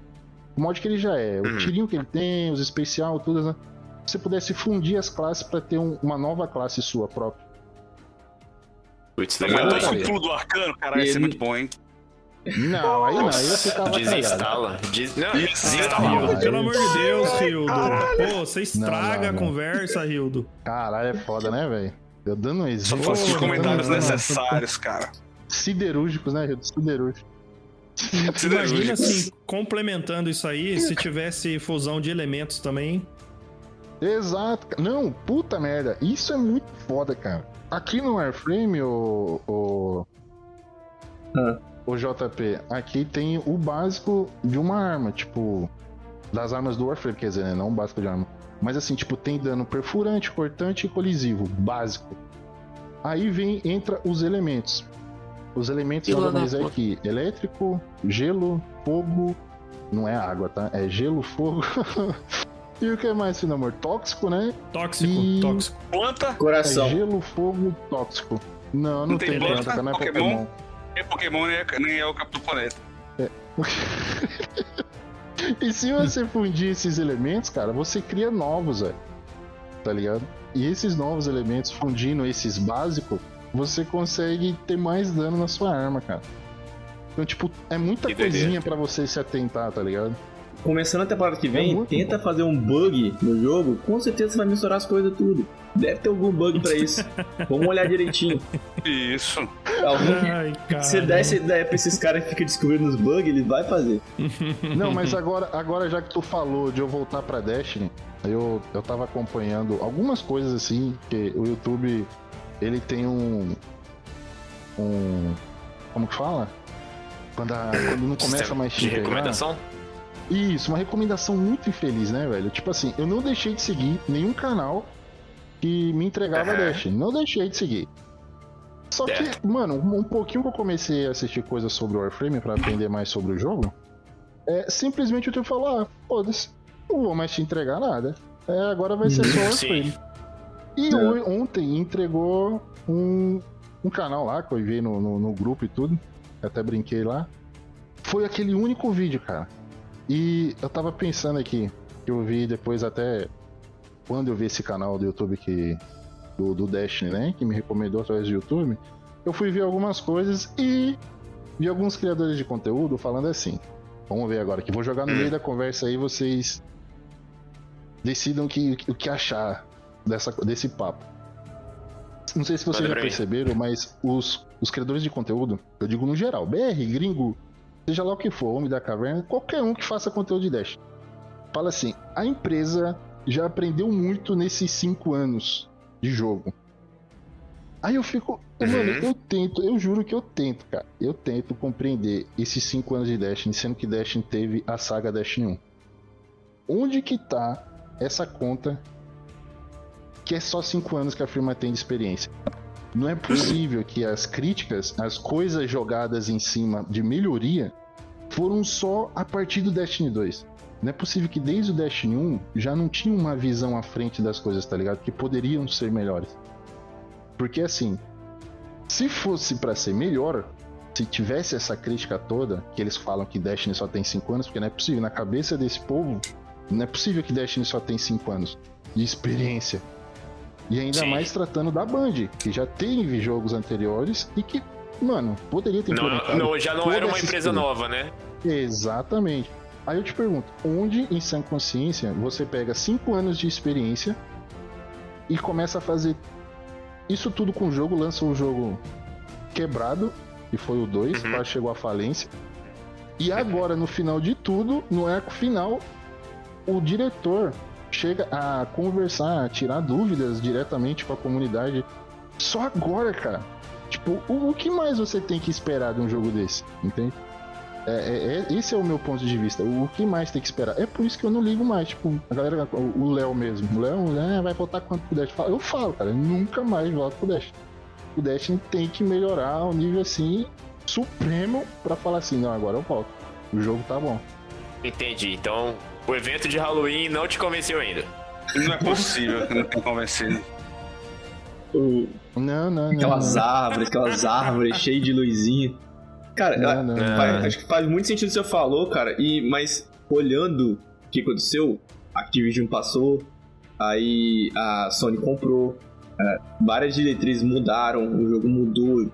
S5: O mod que ele já é, o
S2: Uhum.
S5: tirinho que ele tem, os especial, tudo, né? Se você pudesse fundir as classes pra ter um- uma nova classe sua própria.
S2: Putz,
S3: Aumentou
S2: demorou.
S3: o
S5: cara.
S3: pulo do arcano, cara, ia ser
S1: Ele-
S3: muito bom, hein?
S5: Não, aí não, aí eu ficava cagado.
S2: Desinstala. Des... Não, desinstala.
S4: Pelo amor de Deus, Rildo. Pô, você estraga
S5: Não, não,
S4: a conversa, Rildo.
S5: Caralho, é foda, né, velho? Eu dando um
S3: Só
S5: exemplo.
S3: faço os comentários necessários, cara.
S5: Siderúrgicos, né, Rildo? Siderúrgicos.
S4: Imagina assim, complementando isso aí, se tivesse fusão de elementos também.
S5: Exato. Não, puta merda. Isso é muito foda, cara. Aqui no Warframe, o. O,
S1: Ah.
S5: O JP, aqui tem o básico de uma arma, tipo. Das armas do Warframe, quer dizer, né? Não o básico de arma. Mas assim, tipo, tem dano perfurante, cortante e colisivo. Básico. Aí vem, entra os elementos. Os elementos é
S2: puta.
S5: que elétrico, gelo, fogo. Não é água, tá? É gelo, fogo. e o que mais, filho amor? Tóxico, né?
S4: Tóxico,
S5: E-
S4: tóxico.
S3: Planta,
S1: Coração.
S5: É gelo, fogo, tóxico. Não, não,
S3: Não tem
S5: tem
S3: planta,
S5: planta, não é
S3: Pokémon?
S5: Pokémon.
S3: É Pokémon nem é, nem é o Capitão Planeta.
S5: E se você fundir esses elementos, cara, você cria novos, velho. Tá ligado? E esses novos elementos, fundindo esses básicos, você consegue ter mais dano na sua arma, cara. Então, tipo, é muita
S2: Que
S5: coisinha pra você se atentar, tá ligado?
S1: Começando a temporada que vem,
S5: É
S1: tenta fazer um bug no jogo, com certeza você vai misturar as coisas tudo. Deve ter algum bug pra isso. Vamos olhar direitinho.
S3: Isso.
S1: Algum...
S4: Ai, cara.
S1: Se der essa ideia pra esses caras que ficam descobrindo os bugs, ele vai fazer.
S5: Não, mas agora, agora já que tu falou de eu voltar pra Destiny, eu, eu tava acompanhando algumas coisas assim, que o YouTube, ele tem um. Um. Como que fala? Quando, a- quando não começa mais
S2: de recomendação?
S5: Isso, uma recomendação muito infeliz, né, velho? Tipo assim, eu não deixei de seguir nenhum canal que me entregava
S2: Aham.
S5: Destiny. Não deixei de seguir. Só
S2: Certo.
S5: que, mano, um pouquinho que eu comecei a assistir coisas sobre o Warframe pra aprender mais sobre o jogo, é simplesmente o YouTube falou, ah, foda-se, não vou mais te entregar nada. É, agora vai ser só
S2: Hum, Sim.
S5: Warframe. E
S1: É.
S5: o- ontem entregou um, um canal lá, que eu vi no, no, no grupo e tudo, até brinquei lá. Foi aquele único vídeo, cara. E eu tava pensando aqui, que eu vi depois até quando eu vi esse canal do YouTube que do, do Destiny, né, que me recomendou através do YouTube, eu fui ver algumas coisas e vi alguns criadores de conteúdo falando assim. Vamos ver agora, que vou jogar no
S2: Hum.
S5: meio da conversa aí, vocês decidam o que, o que achar dessa, desse papo. Não sei se vocês já perceberam, mas os, os criadores de conteúdo, eu digo no geral, BR, gringo, seja lá o que for, Homem da Caverna, qualquer um que faça conteúdo de Dash. Fala assim, a empresa já aprendeu muito nesses cinco anos de jogo. Aí eu fico, mano,
S2: Uhum.
S5: eu tento, eu juro que eu tento, cara. Eu tento compreender esses cinco anos de Destiny, sendo que Destiny teve a saga Destiny 1. Onde que tá essa conta que é só cinco anos que a firma tem de experiência? Não é possível que as críticas, as coisas jogadas em cima de melhoria, foram só a partir do Destiny 2. Não é possível que desde o Destiny 1 já não tinha uma visão à frente das coisas, tá ligado? Que poderiam ser melhores. Porque assim, se fosse pra ser melhor, se tivesse essa crítica toda, que eles falam que Destiny só tem 5 anos, porque não é possível, na cabeça desse povo, não é possível que Destiny só tem 5 anos de experiência. E ainda
S2: Sim.
S5: mais tratando da Band, que já teve jogos anteriores e que, mano, poderia ter
S2: Não, não, já não era uma empresa
S5: experiência.
S2: nova, né?
S5: Exatamente. Aí eu te pergunto, onde em sã consciência você pega 5 anos de experiência e começa a fazer isso tudo com o jogo, lança um jogo quebrado, que foi o 2,
S2: Uhum.
S5: quase chegou à falência. E agora, no final de tudo, no arco final, o diretor chega a conversar, a tirar dúvidas diretamente com a comunidade. Só agora, cara. Tipo, o, o que mais você tem que esperar de um jogo desse? Entende? É, é- é- esse é o meu ponto de vista. O que mais tem que esperar? É por isso que eu não ligo mais. Tipo, a galera, o o Léo mesmo. O Léo né, vai voltar quanto pro Dash? Eu falo, cara, eu nunca mais volto pro Dash. O Dash tem que melhorar ao nível assim, supremo, pra falar assim: não, agora eu volto. O jogo tá bom.
S2: Entendi. Então, o evento de Halloween não te convenceu ainda.
S3: Não é possível que não tenha convencido.
S1: O-
S5: Não, não, não.
S1: aquelas
S5: não.
S1: árvores, aquelas árvores cheias de luzinha. Cara,
S5: Não, não,
S2: não.
S1: faz- acho que faz muito sentido o que você falou, cara. E, mas olhando o que aconteceu, a Activision passou, aí a Sony comprou, é, várias diretrizes mudaram, o jogo mudou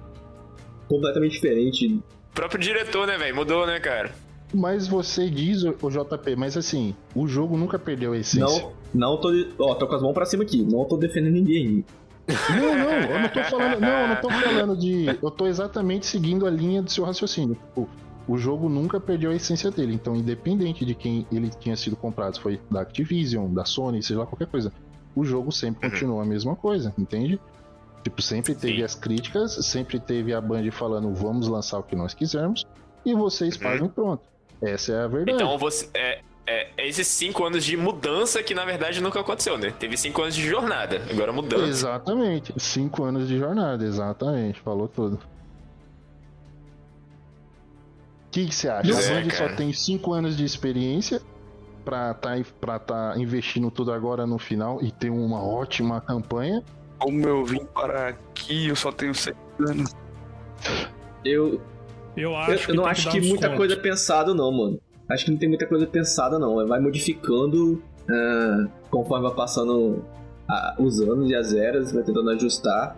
S1: completamente diferente.
S2: O próprio diretor, né, velho? Mudou, né, cara?
S5: Mas você diz, o JP, mas assim, o jogo nunca perdeu a essência.
S1: Não, não tô. Ó, tô com as mãos pra cima aqui, não tô defendendo ninguém.
S5: Não, não, eu não tô falando. Não, eu não tô falando de. Eu tô exatamente seguindo a linha do seu raciocínio. Tipo, o jogo nunca perdeu a essência dele. Então, independente de quem ele tinha sido comprado, se foi da Activision, da Sony, seja lá qualquer coisa. o jogo sempre
S2: Uhum.
S5: continua a mesma coisa, entende? Tipo, sempre teve
S2: Sim.
S5: as críticas, sempre teve a Band falando vamos lançar o que nós quisermos, e vocês
S2: Uhum.
S5: fazem pronto. Essa é a verdade.
S2: Então você. É, é, é esses cinco anos de mudança que na verdade nunca aconteceu, né? Teve cinco anos de jornada, agora mudança.
S5: Exatamente. Cinco anos de jornada, exatamente. Falou tudo. O que que você acha?
S2: Pois
S5: a
S2: é,
S5: Band só tem cinco anos de experiência pra tá, pra tá investindo tudo agora no final e ter uma ótima campanha.
S3: Como eu vim para aqui, eu só tenho seis anos.
S1: Eu,
S4: Eu
S1: eu,
S4: acho
S1: eu
S4: que
S1: não acho que
S4: um
S1: muita coisa pensada, não, mano. Acho que não tem muita coisa pensada, não. Vai modificando ah, conforme vai passando a- os anos e as eras, vai tentando ajustar.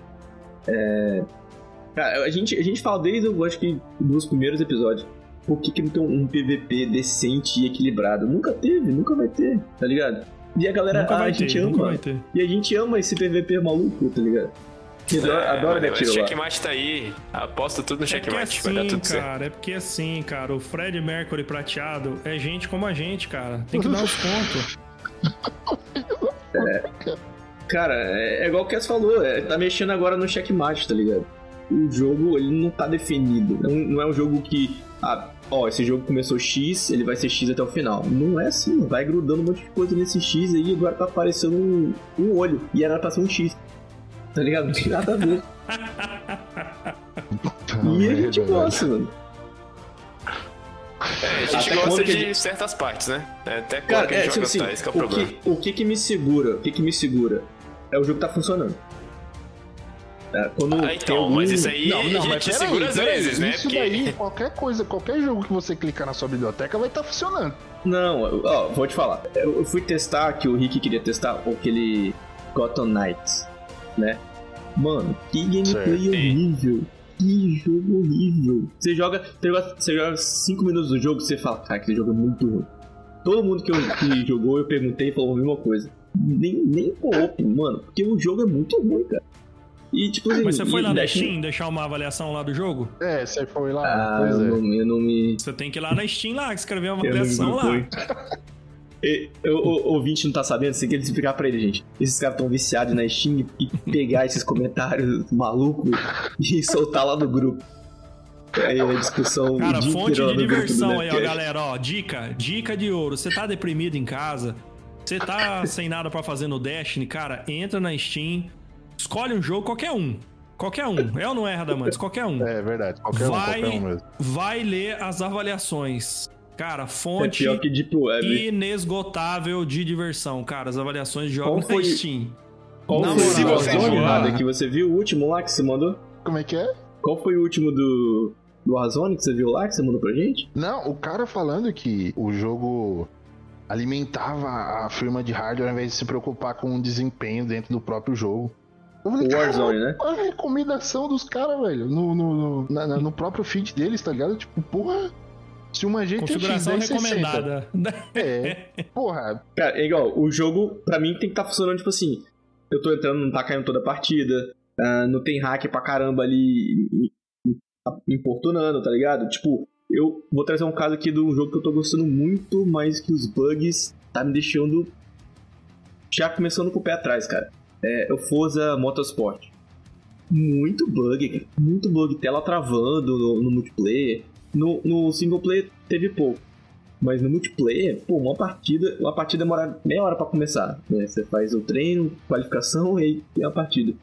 S1: É... Cara, a gente, a gente fala desde, eu acho que, dos primeiros episódios. Por que, que não tem um PVP decente e equilibrado? Nunca teve, nunca vai ter, tá ligado? E a galera, ah, a gente
S4: ter,
S1: ama. E a gente ama esse PVP maluco, tá ligado? Que adora,
S2: É, mano, esse
S1: lá.
S2: checkmate tá aí. Aposto tudo no
S4: É porque
S2: checkmate, dar
S4: assim,
S2: tudo certo.
S4: cara, é porque assim, cara, o Fred Mercury prateado é gente como a gente, cara. Tem que dar os pontos.
S1: Cara, é, é igual o Cass falou, é, tá mexendo agora no checkmate, tá ligado? O jogo, ele não tá definido. Não, não é um jogo que, ah, ó, esse jogo começou X, ele vai ser X até o final. Não é assim, vai grudando um monte de coisa nesse X aí e agora tá aparecendo um, um olho. E era pra ser um X. Tá ligado? Não tem nada a ver. e a gente gosta, mano.
S2: É, a gente
S1: Até
S2: gosta
S1: que
S2: de
S1: gente-
S2: certas partes, né? É, Até quando
S1: Cara,
S2: que a
S1: é, tipo assim,
S2: que é o
S1: o
S2: problema.
S1: que, o que que me segura? O que que me segura? É o jogo tá funcionando. É, quando
S2: Ah, então,
S1: algum...
S2: mas isso aí
S5: Não,
S2: a
S5: não,
S2: gente
S5: mas peraí,
S2: segura às vezes, né?
S5: Isso
S2: Porque
S5: daí, qualquer coisa, qualquer jogo que você clicar na sua biblioteca vai estar funcionando.
S1: Não, ó, vou te falar. Eu eu fui testar, que o Rick queria testar, aquele Gotham Knights, né? Mano, que gameplay
S5: Certo.
S1: horrível. Que jogo horrível. Você joga, você joga, você joga 5 minutos do jogo e você fala, cara, que jogo é muito ruim. Todo mundo que, eu, que jogou, eu perguntei e falou a mesma coisa. Nem, nem co-op, mano, porque o jogo é muito ruim, cara. E tipo assim.
S4: Mas você foi lá
S1: Destiny-
S4: Steam deixar uma avaliação lá do jogo?
S5: É, você foi lá,
S1: Ah,
S5: pois
S1: eu,
S5: é.
S1: não, eu não me.
S4: Você tem que ir lá na Steam lá, escrever uma avaliação lá.
S1: E- O, o, ouvinte não tá sabendo, você tem que explicar pra ele, gente. Esses caras tão viciados na Steam e pegar esses comentários malucos e soltar lá no grupo. Aí a discussão. o
S4: Cara, fonte de
S1: no grupo do
S4: diversão aí, ó, galera, ó. Dica, dica de ouro. Você tá deprimido em casa, você tá sem nada pra fazer no Destiny, cara, entra na Steam, escolhe um jogo, qualquer um. Qualquer um. É ou não é, Radamantes? Qualquer um.
S5: É verdade, qualquer um,
S4: Vai,
S5: qualquer um mesmo.
S4: vai ler as avaliações. Cara,
S1: É
S4: fonte
S1: Web.
S4: inesgotável de diversão, cara. As avaliações de jogos na
S1: foi-
S4: Steam.
S1: Qual
S4: na
S1: foi
S3: se você
S1: Warzone,
S3: jogar-
S1: Rada, que você viu o último lá que você mandou?
S5: Como é que é?
S1: Qual foi o último do, do Warzone que você viu lá que você mandou pra gente?
S5: Não, o cara falando que o jogo alimentava a firma de hardware ao invés de se preocupar com o desempenho dentro do próprio jogo. Falei,
S1: O Warzone, né?
S5: A recomendação dos caras, velho, no, no, no, na- no próprio feed deles, tá ligado? Tipo, porra, se uma GTX
S4: Configuração
S5: 1060,
S4: recomendada.
S5: É, porra,
S1: Cara, é igual, o jogo, pra mim, tem que estar funcionando, tipo assim, eu tô entrando, não tá caindo toda a partida, ah, não tem hack pra caramba ali importunando, tá ligado? Tipo, eu vou trazer um caso aqui de um jogo que eu tô gostando muito, mas que os bugs tá me deixando já começando com o pé atrás, cara. É o Forza Motorsport. Muito bug, cara. Muito bug. Tela travando no, no multiplayer. No, no single player teve pouco. Mas no multiplayer, pô, uma partida, uma partida demora meia hora pra começar. Né? Você faz o treino, qualificação e aí a partida.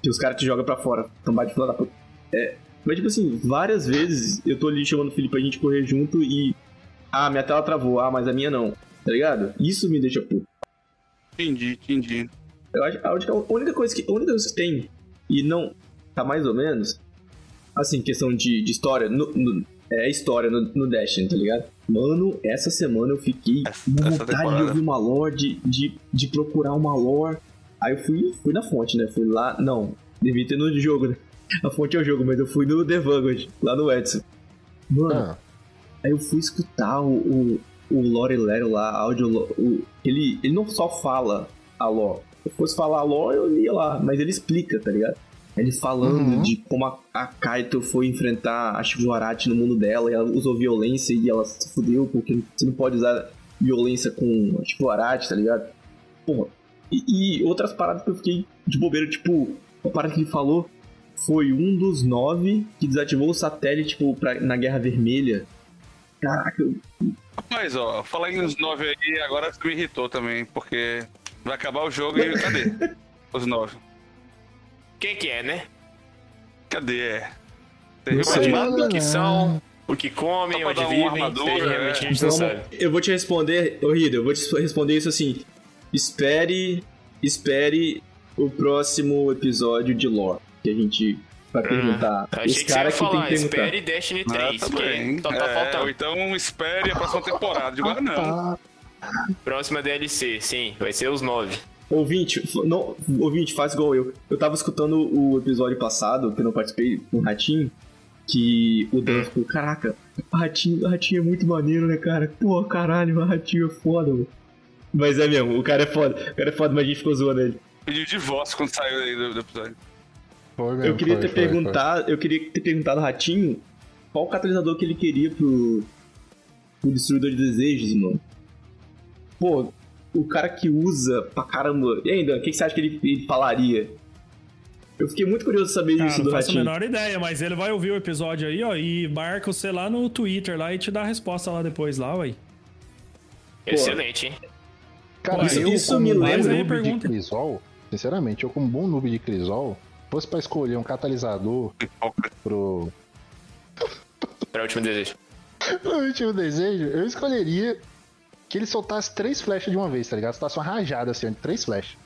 S1: Que os caras te jogam pra fora, tombar de fila da puta. É, mas tipo assim, várias vezes eu tô ali chamando o Felipe pra gente correr junto e. Ah, minha tela travou, ah, mas a minha não. Tá ligado? Isso me deixa puto.
S3: Entendi, entendi.
S1: Eu acho, a única coisa que, a única coisa que tem, e não tá mais ou menos, assim, questão de, de história, no, no- é história no, no Destiny, tá ligado? Mano, essa semana eu fiquei
S3: Essa-
S1: com vontade de ouvir uma lore, de, de, de procurar uma lore. Aí eu fui, fui na fonte, né? Fui lá, não, devia ter no jogo, né? A fonte é o jogo, mas eu fui no The Vanguard, lá no Edson. Mano,
S5: ah,
S1: Aí eu fui escutar o, o, o Lore Lero lá, áudio. O, ele, ele não só fala a lore. Se eu fosse falar a lore, eu ia lá, mas ele explica, tá ligado? Ele falando
S5: Uhum.
S1: de como a, a Kaito foi enfrentar a Shibuarati no mundo dela, e ela usou violência e ela se fudeu, porque você não pode usar violência com a Shibuarati, tá ligado? Porra, E, e outras paradas que eu fiquei de bobeira, tipo, uma parada que ele falou foi um dos nove que desativou o satélite, tipo, pra, na Guerra Vermelha. Caraca, eu...
S3: Rapaz, ó, falar em os nove aí, agora me irritou também, porque vai acabar o jogo e cadê? Os nove.
S2: Quem que é, né?
S3: Cadê?
S1: Sei.
S2: O que são, o que comem, onde vivem,
S3: armadura, é.
S2: a gente não
S1: Vamos-
S2: sabe.
S1: eu vou te responder, ô Rida, eu vou te responder isso assim. Espere, espere o próximo episódio de lore, que a gente vai perguntar.
S2: Achei
S1: Os
S2: que você ia
S1: caras que tem
S2: falar,
S1: que perguntar.
S2: espere Destiny 3,
S3: Ah, tá
S2: porque
S3: bem.
S2: só tá
S3: É, Ou
S2: faltando.
S3: então espere a próxima temporada. De agora não.
S5: Tá.
S2: Próxima DLC, sim, vai ser os 9.
S1: Ouvinte, não, ouvinte, faz igual eu. Eu tava escutando o episódio passado, que eu não participei, com o Ratinho, que o Dan ficou, caraca, o Ratinho, Ratinho é muito maneiro, né, cara? Pô, caralho, o Ratinho é foda, mano. Mas é mesmo, o cara é foda, o cara é foda, mas a gente ficou zoando ele.
S3: Pediu divórcio quando saiu aí do, do episódio.
S5: Foi mesmo,
S1: Eu queria
S5: foi,
S1: ter
S5: foi, foi.
S1: perguntado, eu queria ter perguntado ao Ratinho qual o catalisador que ele queria pro, pro destruidor de desejos, mano. Pô, o cara que usa pra caramba. E ainda, o que, que você acha que ele, ele falaria? Eu fiquei muito curioso de saber
S4: Cara,
S1: isso
S4: não
S1: do
S4: faço a
S1: Ratinho.
S4: menor ideia, mas ele vai ouvir o episódio aí, ó, e marca você lá no Twitter lá e te dá a resposta lá depois, lá, ué.
S2: Excelente, hein?
S5: Cara,
S1: Isso-
S5: eu,
S1: isso
S5: como
S1: me
S5: bom
S1: lembra-
S5: noob de
S4: pergunta.
S5: Crisol, sinceramente, eu como bom noob de Crisol, fosse pra escolher um catalisador pro,
S2: Pra último desejo.
S5: pro último desejo, eu escolheria que ele soltasse três flechas de uma vez, tá ligado? Soltasse uma rajada assim, de três flechas.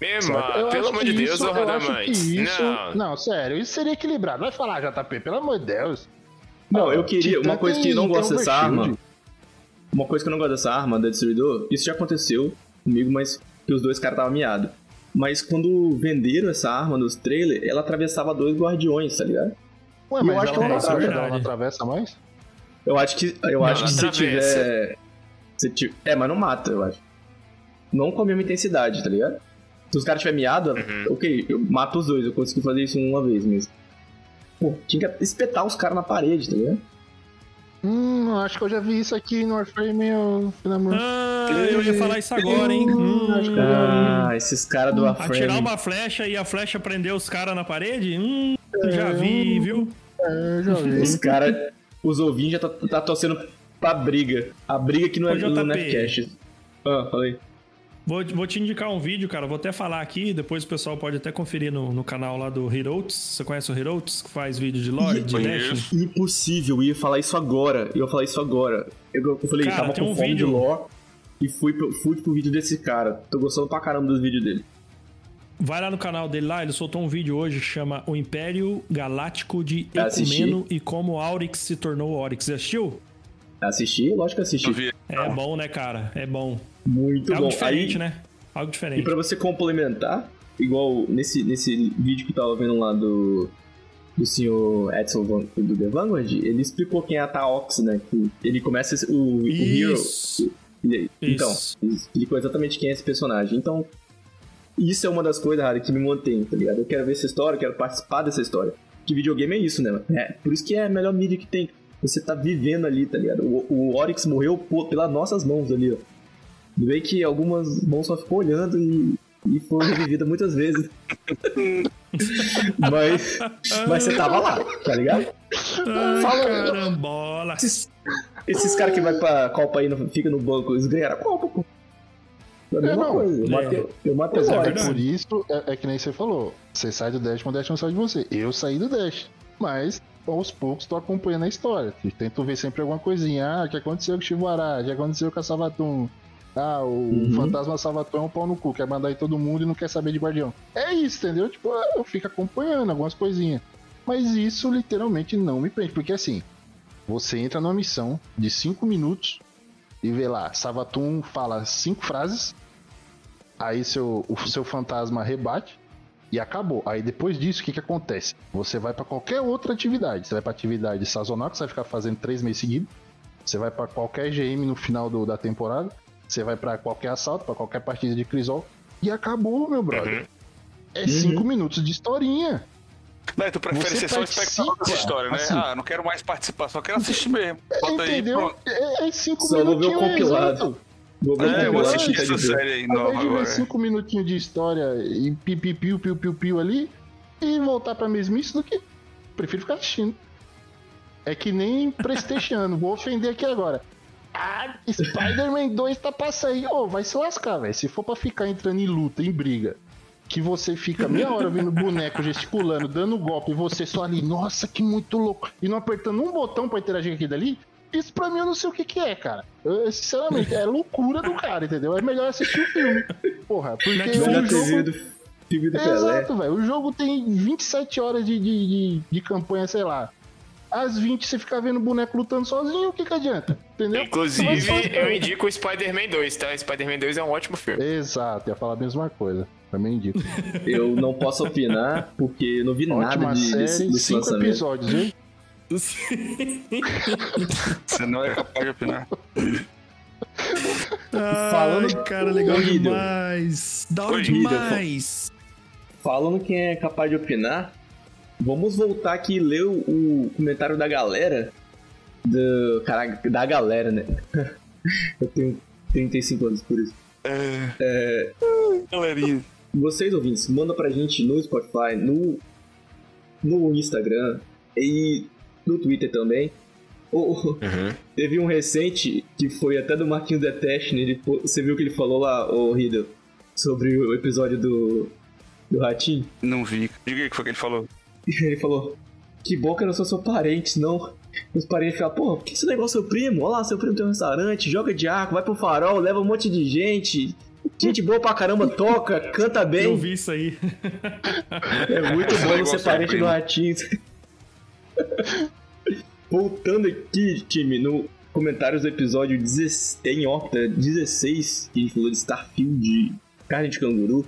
S2: Mesmo?
S5: Eu
S2: pelo
S5: acho
S2: amor de Deus,
S5: isso- eu acho que
S2: Radamantes.
S5: isso-
S2: Não,
S5: Não, sério, isso seria equilibrado. Vai falar, JP, pelo amor de Deus.
S1: Não, eu queria.
S5: Titã
S1: Uma coisa que eu não gosto dessa arma. Uma coisa que eu não gosto dessa arma da Destruidor, isso já aconteceu comigo, mas que os dois caras estavam miados. Mas quando venderam essa arma nos trailers, ela atravessava dois guardiões, tá ligado?
S5: Ué,
S1: Eu
S5: mas
S1: acho
S5: ela,
S1: que
S5: não
S1: é
S5: ela não atravessa mais?
S1: Eu acho que. Eu
S2: Não,
S1: acho que se
S2: atravessa.
S1: tiver. Se ti- É, mas não mata, eu acho. Não com a mesma intensidade, tá ligado? Se os caras tiverem miado,
S2: Uhum.
S1: ok, eu mato os dois, eu consegui fazer isso uma vez mesmo. Pô, tinha que espetar os caras na parede, tá ligado?
S5: Hum, acho que eu já vi isso aqui no Warframe, ô filho da mãe.
S4: Ah, eu ia falar isso agora, hein? Hum,
S5: acho que eu já
S1: Ah, esses caras do
S4: atirar
S1: Warframe.
S4: uma flecha e a flecha prender os caras na parede? Hum, já
S1: É.
S4: vi, viu?
S5: É, eu já vi.
S1: Os caras. Os ouvintes já tá, tá torcendo pra briga. A briga que não é
S4: Ô,
S1: no
S4: JP.
S1: Nefcast. Ah, falei.
S4: Vou, vou te indicar um vídeo, cara. Vou até falar aqui, depois o pessoal pode até conferir no, no canal lá do Heroes. Você conhece o Heroes, que faz vídeo de lore, de. Dash?
S1: Impossível, eu ia falar isso agora. Eu ia falar isso agora. Eu, eu falei,
S4: Cara,
S1: tava com
S4: um
S1: fome
S4: vídeo-
S1: de lore e fui pro, fui pro vídeo desse cara. Tô gostando pra caramba dos vídeos dele.
S4: Vai lá no canal dele lá, ele soltou um vídeo hoje que chama O Império Galáctico de. Ecumeno e como Aurix se tornou Oryx. Já assistiu?
S1: Assisti? Lógico que assisti.
S4: É bom, né, cara? É bom.
S1: Muito
S4: é algo
S1: bom.
S4: diferente,
S1: Aí,
S4: né? Algo
S1: E
S4: diferente.
S1: pra você complementar, igual nesse, nesse vídeo que eu tava vendo lá do, do senhor Edson Van, do The Vanguard, ele explicou quem é a Taox, né? Que ele começa esse- o, o Hero.
S4: Isso.
S1: ele- Então,
S4: Isso.
S1: ele explicou exatamente quem é esse personagem. Então, isso é uma das coisas, Harry, que me mantém, tá ligado? Eu quero ver essa história, eu quero participar dessa história. Que videogame é isso, né? É, por isso que é a melhor mídia que tem. Você tá vivendo ali, tá ligado? O, o Oryx morreu pô, pelas nossas mãos ali, ó. Vê que algumas mãos só ficou olhando e, e foi revivida muitas vezes. mas, mas você tava lá, tá ligado?
S4: Ai,
S1: Fala-
S4: carambola.
S1: Esses, esses caras que vai pra Copa aí, não fica no banco, eles ganharam a Copa, pô. É a mesma
S5: não.
S1: coisa. Eu
S4: É.
S1: matei, eu matei
S5: é,
S1: Oryx.
S5: por isso é, é que nem você falou. Você sai do Dash, mas o Dash não sai de você. Eu saí do Dash. Mas, aos poucos, tô acompanhando a história. Tento ver sempre alguma coisinha. Ah, o que aconteceu com o Shivará? O que aconteceu com a Savatum? Ah, o
S1: Uhum.
S5: fantasma Savatum é um pau no cu, quer mandar aí todo mundo e não quer saber de guardião. É isso, entendeu? Tipo, eu fico acompanhando algumas coisinhas. Mas isso literalmente não me prende. Porque assim, você entra numa missão de 5 minutos e vê lá, Savatum fala cinco frases, aí seu, o seu fantasma rebate e acabou. Aí depois disso, o que, que acontece? Você vai pra qualquer outra atividade. Você vai pra atividade sazonal, que você vai ficar fazendo três meses seguidos. Você vai pra qualquer GM no final do- da temporada. Você vai pra qualquer assalto, pra qualquer partida de Crisol. E acabou, meu brother. É cinco minutos de historinha.
S3: Não, tu prefere
S5: Você
S3: ser só espectador dessa história, né?
S5: assim.
S3: Ah, não quero mais participar, só quero assistir mesmo. Bota aí,
S5: Entendeu?
S3: pronto.
S5: É, é cinco
S1: Só vou ver o
S5: minutinhos,
S1: compilado.
S5: exato.
S3: É, eu vou assistir
S1: de
S3: essa
S1: boa.
S3: série aí nova
S5: de
S3: agora.
S5: cinco minutinhos de história e piu-piu, piu-piu-piu ali e voltar pra mesmice do que prefiro ficar assistindo. É que nem Playstation, vou ofender aqui agora. Ah, Spider-Man 2 tá pra sair. Ô, vai se lascar, velho. Se for pra ficar entrando em luta, em briga, que você fica meia hora vendo boneco gesticulando, dando golpe, e você só ali, nossa, que muito louco, e não apertando um botão pra interagir aquilo dali, isso pra mim eu não sei o que que é, cara. Eu, sinceramente, é loucura do cara, entendeu? É melhor assistir o filme. Porra, porque o jogo...
S1: filme do.
S5: Exato, velho. O jogo tem 27 horas de, de, de, de campanha, sei lá. Às 20 você fica vendo o boneco lutando sozinho, o que que adianta? Entendeu?
S2: Inclusive, eu indico o Spider-Man 2, tá? Spider-Man 2 é um ótimo filme.
S5: Exato, ia falar a mesma coisa. Também indico.
S1: Eu não posso opinar porque não vi nada
S5: Ótima
S1: de, desse,
S5: série,
S1: desse
S5: cinco
S1: lançamento.
S5: episódios, hein?
S3: Você não é capaz de opinar.
S1: Falando-
S4: Ai, cara, legal
S1: Corrido.
S4: demais. Da hora
S1: Corrido,
S4: demais.
S1: Falando quem é capaz de opinar, vamos voltar aqui e ler o, o comentário da galera. Do, caraca, da galera, né? Eu tenho 35 anos por isso.
S3: É. Galerinha.
S1: Vocês ouvintes, manda pra gente no Spotify, no, no Instagram e no Twitter também. O-
S2: Uhum.
S1: Teve um recente que foi até do Marquinhos Detest, ele, pô- você viu que ele falou lá, ô Riddle, sobre o episódio do, do Ratinho?
S3: Não vi. Diga o que foi que ele falou.
S1: Ele falou, que bom que eu não sou seu parente, não. Os parentes falam, pô, por que esse negócio é seu primo? Olha lá, seu primo tem um restaurante, joga de arco, vai pro farol, leva um monte de gente. Gente boa pra caramba, toca, canta
S4: Eu
S1: bem.
S4: vi isso aí.
S1: É muito bom
S3: negócio
S1: ser
S3: é
S1: parente do Ratinho. Voltando aqui, time, no comentários do episódio 16, em órbita 16, que a gente falou de Starfield, carne de canguru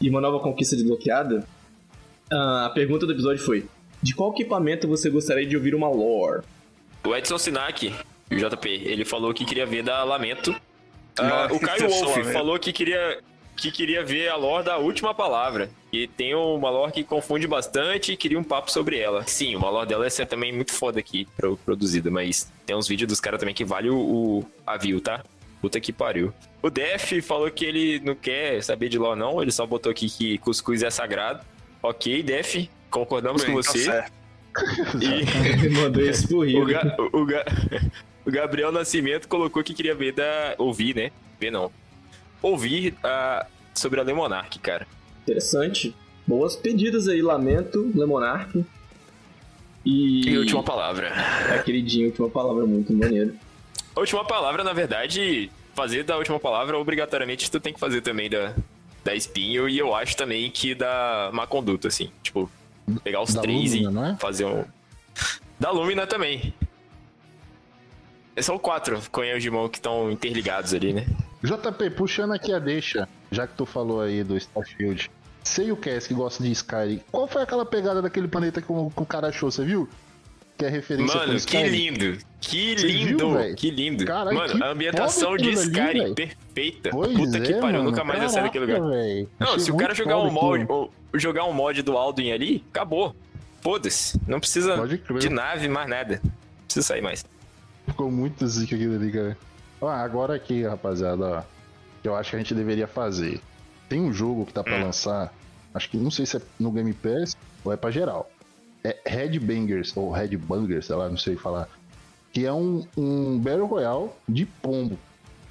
S1: e uma nova conquista desbloqueada, ah, a pergunta do episódio foi: De qual equipamento você gostaria de ouvir uma lore?
S2: O Edson Sinak, o JP, ele falou que queria ver da Lamento. Ah, o Caio Wolf falou que queria, que queria ver a lore da última palavra. E tem uma lore que confunde bastante e queria um papo sobre ela. Sim, uma lore dela é também muito foda aqui, pro- produzida, mas tem uns vídeos dos caras também que vale o, o a view, tá? Puta que pariu. O Def falou que ele não quer saber de lore não, ele só botou aqui que cuscuz é sagrado. Ok, Def, concordamos
S3: Bem,
S2: com
S3: tá
S2: você.
S3: certo.
S2: E-
S1: mandou esse pro
S2: o,
S1: Rio.
S2: Ga- o Ga- o Gabriel Nascimento colocou que queria ver da. Ouvir, né? Ver não. Ouvir ah, sobre a Lemonark, cara.
S1: Interessante. Boas pedidas aí, Lamento, Lemonark. E.
S2: E última palavra.
S1: É, queridinho, última palavra, muito maneiro.
S2: A última palavra, na verdade, fazer da última palavra, obrigatoriamente, tu tem que fazer também da, da espinho. E eu acho também que da má conduta, assim. Tipo, pegar os
S5: Da
S2: três
S5: Lumina,
S2: e
S5: não é?
S2: fazer um. Da Lumina também. São quatro conheiros de mão que estão interligados ali, né?
S5: JP, puxando aqui a deixa, já que tu falou aí do Starfield. Sei o Cass que gosta de Skyrim. Qual foi aquela pegada daquele planeta que o, que o cara achou, você viu? Que é referência
S2: Mano, que lindo! Que
S5: Você viu,
S2: lindo!
S5: véi?
S2: que lindo!
S5: Caralho,
S2: mano,
S5: que
S2: a ambientação de
S5: ali,
S2: Skyrim
S5: véi.
S2: perfeita.
S5: Pois
S2: Puta que
S5: é,
S2: pariu,
S5: mano,
S2: nunca mais ia sair daquele lugar.
S5: caraca, véi.
S2: Não,
S5: Achei
S2: se o cara jogar um mod, ou jogar um mod do Alduin ali, acabou. Foda-se. Não precisa de nave, mais nada. Não precisa sair mais.
S5: Ficou muito zica aquilo ali, cara. Ó, agora aqui, rapaziada, ó. Que eu acho que a gente deveria fazer. Tem um jogo que tá
S2: Hum.
S5: pra lançar. Acho que não sei se é no Game Pass ou é pra geral. É Headbangers, ou Headbangers, sei lá, não sei falar. Que é um, um Battle Royale de pombo,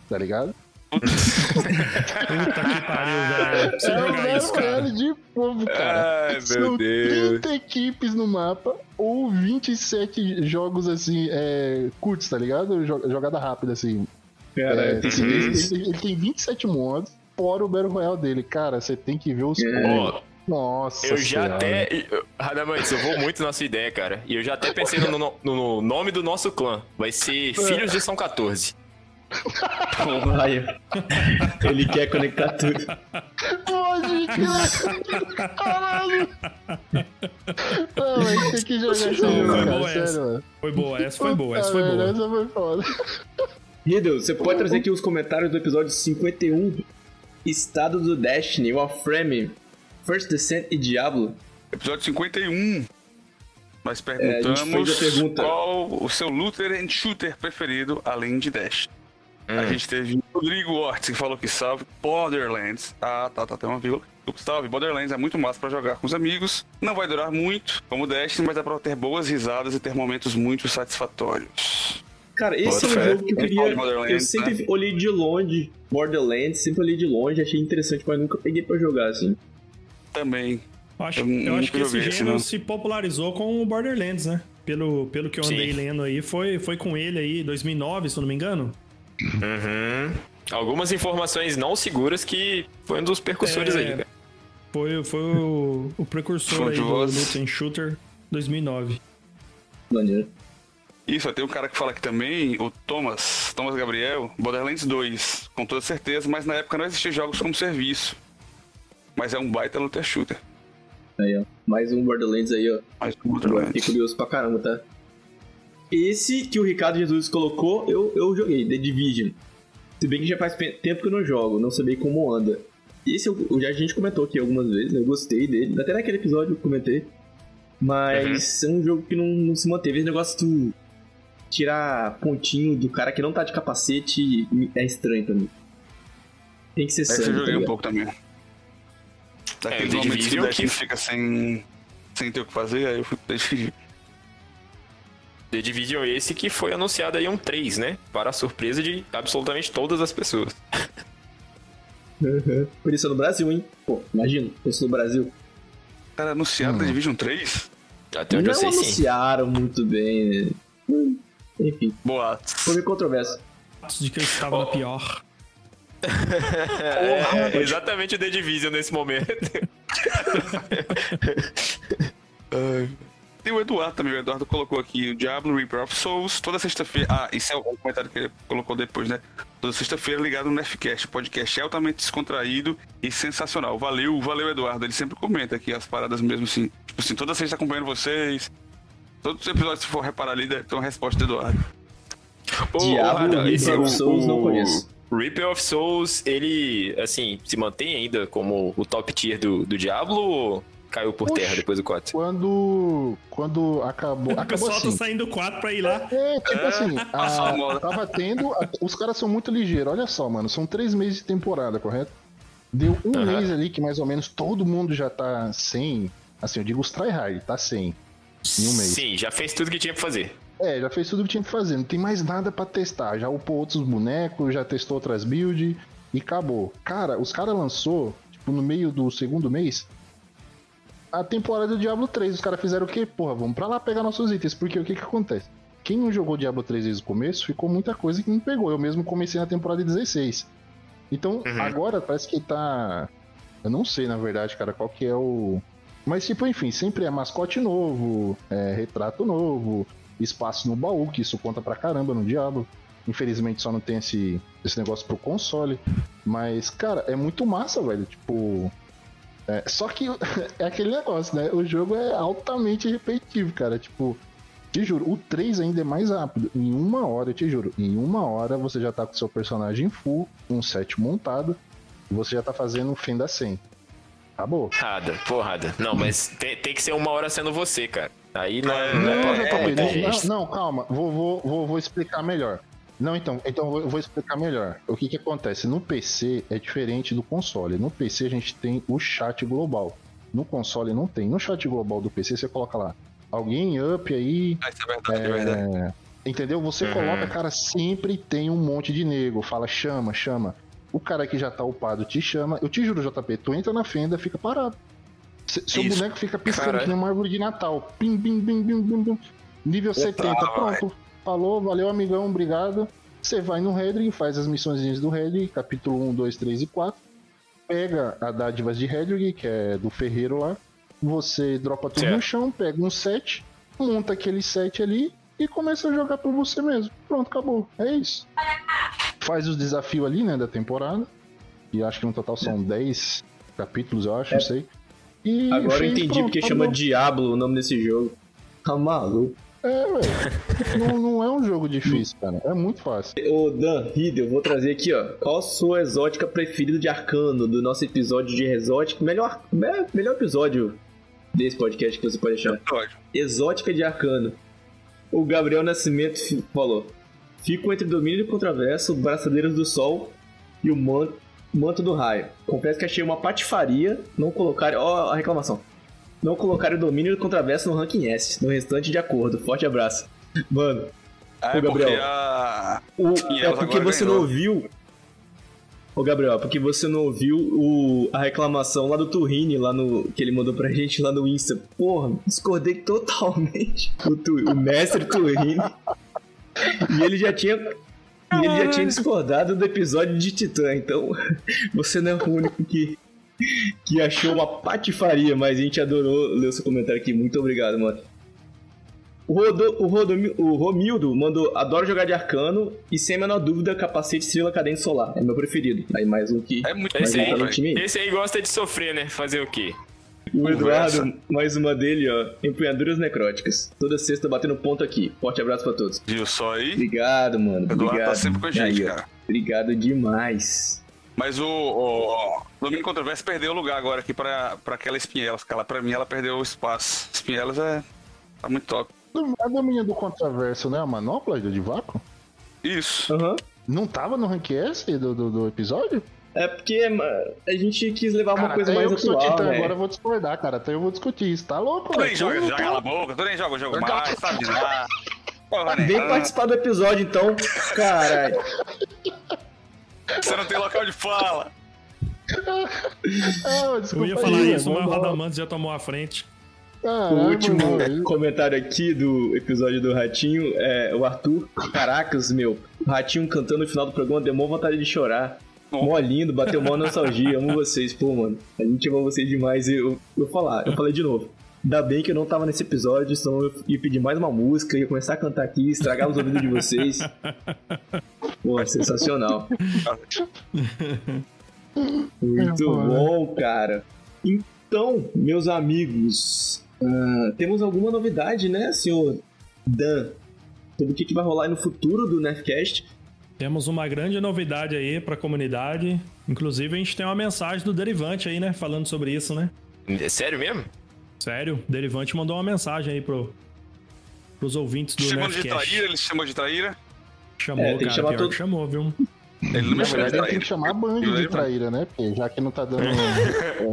S5: tá ligado?
S4: Puta que pariu, velho. Preciso
S5: é um
S4: jogar
S5: Battle
S4: isso, cara.
S5: Royale de pombo, cara.
S2: Ai, meu
S5: São
S2: Deus.
S5: 30 equipes no mapa ou 27 jogos assim, é, curtos, tá ligado? Jo- Jogada rápida, assim. É, assim, ele, ele- ele tem 27 modos, fora o Battle Royale dele. Cara, você tem que ver os
S2: Ó,
S5: Nossa
S2: eu já
S5: Senhora.
S2: até. Radamante, eu vou muito na sua ideia, cara. E eu já até pensei no, no- no nome do nosso clã. Vai ser Filhos de São 14.
S1: Aí, ele quer conectar tudo.
S5: Pode crer. Caralho. Não, a gente tem que jogar esse
S4: Foi
S5: jogo,
S4: boa
S5: cara.
S4: essa.
S5: Sério, mano.
S4: Foi boa, essa foi boa, essa foi boa.
S5: Essa foi foda.
S1: Riddle, você pode trazer aqui os comentários do episódio 51, Estado do Destiny, Warframe, First Descent e Diablo.
S3: Episódio 51. Nós
S1: É,
S3: perguntamos
S1: a pergunta.
S3: qual o seu looter and shooter preferido, além de Dash. A gente teve Rodrigo Ortiz que falou que salve Borderlands. Ah, tá, tá, tem uma vírgula. Salve, Borderlands é muito massa pra jogar com os amigos. Não vai durar muito, como Destiny, mas dá pra ter boas risadas e ter momentos muito satisfatórios.
S1: Cara, esse
S3: Bota
S1: é um
S3: fé.
S1: jogo que eu queria. Eu sempre olhei de longe Borderlands, sempre olhei de longe, achei interessante, mas nunca peguei pra jogar assim.
S3: Também.
S4: Eu acho,
S3: Eu
S4: eu acho que esse gênero
S3: não.
S4: se popularizou com o Borderlands, né? Pelo, pelo que eu andei
S2: Sim.
S4: lendo aí, foi, foi com ele aí, 2009, se eu não me engano.
S2: Uhum. Algumas informações não seguras que foi um dos percussores
S4: É.
S2: aí, cara.
S4: Foi, foi o, o precursor aí do and Shooter 2009.
S1: Maneiro.
S3: Isso, tem um cara que fala aqui também, o Thomas, Thomas Gabriel, Borderlands 2, com toda certeza, mas na época não existia jogos como serviço. Mas é um baita looter shooter.
S1: Aí, ó. Mais um Borderlands aí, ó.
S3: O
S1: Fiquei
S3: Borderlands.
S1: curioso pra caramba, tá? Esse que o Ricardo Jesus colocou, eu, eu joguei, The Division. Se bem que já faz tempo que eu não jogo, não sei como anda. Esse eu, já a gente comentou aqui algumas vezes, eu gostei dele. Até naquele episódio eu comentei. Mas é um jogo que não, não se manteve. Esse negócio tirar pontinho do cara que não tá de capacete é estranho também. Tem que ser
S3: Esse eu
S1: sangue. tá
S3: joguei um
S1: ligado?
S3: pouco também. Daqueles
S2: The
S3: momentos que
S2: Division
S3: o Destiny
S2: que-
S3: fica sem, sem ter o que fazer, aí eu fui pro Destiny.
S2: The Division esse que foi anunciado aí um 3, né? Para a surpresa de absolutamente todas as pessoas.
S1: Uhum. Por isso é no Brasil, hein? Pô, imagina, fosse no Brasil.
S3: Cara, anunciado
S5: Hum.
S3: The Division 3?
S2: Até onde
S1: não
S2: eu sei, sim.
S1: anunciaram muito bem, né? Hum, Enfim,
S3: Boatos.
S1: foi meio controverso.
S4: De que eu estava na pior.
S2: É, é exatamente o The Division nesse momento.
S3: Tem o Eduardo também, o Eduardo colocou aqui o Diablo Reaper of Souls toda sexta-feira. Ah, isso é o comentário que ele colocou depois, né? Toda sexta-feira ligado no Nefcast. O podcast é altamente descontraído e sensacional. Valeu, valeu, Eduardo. Ele sempre comenta aqui as paradas mesmo assim. Tipo assim, toda sexta acompanhando vocês. Todos os episódios, se for reparar ali, deve ter uma resposta do Eduardo.
S1: Diablo, Reaper
S2: esse-
S1: of
S2: o-
S1: Souls, não conheço.
S2: Reaper of Souls, ele, assim, se mantém ainda como o top tier do, do Diablo ou caiu por
S5: Oxe.
S2: terra depois do 4?
S5: Quando, quando acabou.
S4: O
S5: Acabou
S4: pessoal
S5: assim.
S4: tá saindo 4 pra ir lá.
S5: É, tipo assim,
S3: passou a
S5: tava tendo. a- os caras são muito ligeiros. Olha só, mano. São três meses de temporada, correto? Deu um
S2: Aham.
S5: mês ali que mais ou menos todo mundo já tá sem. Assim, eu digo os tryhard, tá sem. Em um mês.
S2: Sim, já fez tudo que tinha pra fazer.
S5: É, já fez tudo que tinha que fazer. Não tem mais nada pra testar. Já upou outros bonecos, já testou outras builds e acabou. Cara, os caras lançou, tipo, no meio do segundo mês, a temporada do Diablo 3. Os caras fizeram o quê? Porra, vamos pra lá pegar nossos itens. Porque o que que acontece? Quem não jogou Diablo 3 desde o começo, ficou muita coisa que não pegou. Eu mesmo comecei na temporada 16. Então,
S2: Uhum.
S5: agora parece que tá. Eu não sei, na verdade, cara, qual que é o. Mas, tipo, enfim, sempre é mascote novo, é retrato novo, espaço no baú, que isso conta pra caramba no Diablo. Infelizmente só não tem esse, esse negócio pro console. Mas, cara, é muito massa, velho. Tipo. é, só que é aquele negócio, né? O jogo é altamente repetitivo, cara. Tipo, te juro, o 3 ainda é mais rápido. Em uma hora, te juro, em uma hora você já tá com seu personagem full, um set montado, e você já tá fazendo um fenda 100. Acabou.
S2: Rada, porrada. Não, mas tem, tem que ser uma hora sendo você, cara. Aí não é, não
S5: Não,
S2: é, pra- muita gente.
S5: Não, não, calma. Vou, vou, vou, vou explicar melhor. Não, então, então eu vou explicar melhor. O que que acontece? No PC é diferente do console. No PC a gente tem o chat global. No console não tem. No chat global do PC você coloca lá. Alguém up aí.
S3: Ah, isso é verdade, é, verdade.
S5: é, Entendeu? Você
S2: Uhum.
S5: coloca, cara, sempre tem um monte de nego. Fala, chama, chama. O cara que já tá upado te chama. Eu te juro, JP, tu entra na fenda, fica parado. Se- Seu
S3: Isso.
S5: boneco fica piscando
S2: Caralho.
S5: que nem uma árvore de Natal. Pim, pim, pim, pim, pim, pim. Nível 70, pronto. Falou, valeu, amigão, obrigado. Você vai no Redring, faz as missões do Redring, capítulo 1, 2, 3 e 4. Pega a dádivas de Redring, que é do ferreiro lá. Você dropa tudo
S2: Certo.
S5: no chão, pega um set, monta aquele set ali e começa a jogar por você mesmo. Pronto, acabou. É isso. Faz os desafios ali, né, da temporada. E acho que no total são 10 capítulos, eu acho, não sei. E
S1: É. Agora eu
S5: fez,
S1: entendi
S5: pronto,
S1: porque
S5: acabou.
S1: chama Diablo o nome desse jogo. Tá maluco.
S5: É, velho. não, não é um jogo difícil, cara. É muito fácil.
S1: Ô Dan, Hideo, eu vou trazer aqui, ó. Qual a sua exótica preferida de Arcano do nosso episódio de exótica? Melhor, me- melhor episódio desse podcast que você pode achar. Exótica de Arcano. O Gabriel Nascimento falou. Fico entre Domínio do Contraverso, Braçadeiras do Sol e o man- Manto do Raio. Confesso que achei uma patifaria não colocar. Ó, a reclamação. Não colocar o Domínio do Contraverso no ranking S. No restante, de acordo. Forte abraço. Mano,
S3: Ah,
S1: Ô,
S3: é porque
S1: Gabriel.
S3: a.
S1: o-
S3: E
S1: é porque você
S3: ganhou.
S1: não ouviu. Ô Gabriel, é porque você não ouviu o, a reclamação lá do Turrini, lá no. que ele mandou pra gente lá no Insta. Porra, discordei totalmente. O, Tu- o mestre Turrini. E ele já tinha. E ele já tinha discordado do episódio de Titã, então você não é o único que, que achou uma patifaria, mas a gente adorou ler o seu comentário aqui. Muito obrigado, mano. O, Rodo, o, Rodomi- o Romildo mandou adoro jogar de arcano e sem a menor dúvida capacete estrela cadente solar. É meu preferido. Aí mais um que.
S3: É muito
S1: mais
S2: Esse
S1: um
S2: aí,
S1: tá
S2: esse aí gosta de sofrer, né? Fazer o quê?
S1: O Eduardo, mais uma dele, ó. Empunhaduras necróticas. Toda sexta batendo ponto aqui. Forte abraço pra todos.
S3: Viu só aí?
S1: Obrigado, mano.
S3: Eduardo
S1: Obrigado.
S3: tá sempre com a gente,
S1: Aí, ó.
S3: cara.
S1: Obrigado demais.
S3: Mas o, o, o Domínio Controverso perdeu o lugar agora aqui pra, pra aquela Espinhelas. Que ela, pra mim, ela perdeu o espaço. Espinhelas é. tá muito top.
S5: A domínio do contraverso, né? A manopla de vácuo?
S3: Isso.
S1: Aham.
S5: Não tava no rank S do, do, do episódio?
S1: É porque a gente quis levar uma
S5: Cara,
S1: coisa
S5: até
S1: mais
S5: eu
S1: atual,
S5: titã
S1: né?
S5: agora eu vou discordar, cara. Até eu vou discutir isso. Tá louco,
S3: Tu nem
S5: velho?
S3: joga,
S5: Eu
S3: joga
S5: tô-
S3: cala a boca, tu nem joga o jogo mais, sabe de nada. Porra,
S1: Vem participar do episódio, então. Caralho.
S3: Você não tem local de fala.
S5: Ah,
S4: Eu ia
S5: aí,
S4: falar
S5: velho.
S4: isso, mas o
S5: lá.
S4: Radamantes já tomou a frente.
S5: Caralho,
S1: O último
S5: mano.
S1: comentário aqui do episódio do Ratinho é o Arthur. Caracas, meu. O Ratinho cantando no final do programa deu vontade de chorar. Mó lindo, bateu mó nostalgia. Amo vocês, pô, mano. A gente ama vocês demais. E eu, eu falar, eu falei de novo. Ainda bem que eu não tava nesse episódio, senão eu ia pedir mais uma música, ia começar a cantar aqui, estragar os ouvidos de vocês. Pô, sensacional. Muito bom, cara. Então, meus amigos, ah, temos alguma novidade, né, senhor Dan? Sobre o que, que vai rolar aí no futuro do Nefcast?
S4: Temos uma grande novidade aí pra comunidade. Inclusive, a gente tem uma mensagem do Derivante aí, né? Falando sobre isso, né?
S2: É sério mesmo?
S4: Sério, o Derivante mandou uma mensagem aí pro, pros ouvintes do
S3: Chamando de traíra, ele se chamou de traíra.
S4: Chamou,
S1: É,
S4: cara, pior
S1: todo-
S4: que chamou, viu?
S3: Ele não me
S5: Na
S3: chamou de
S5: verdade, ele tem
S3: traíra.
S5: que chamar a Band de traíra, né? Porque já que não tá dando é,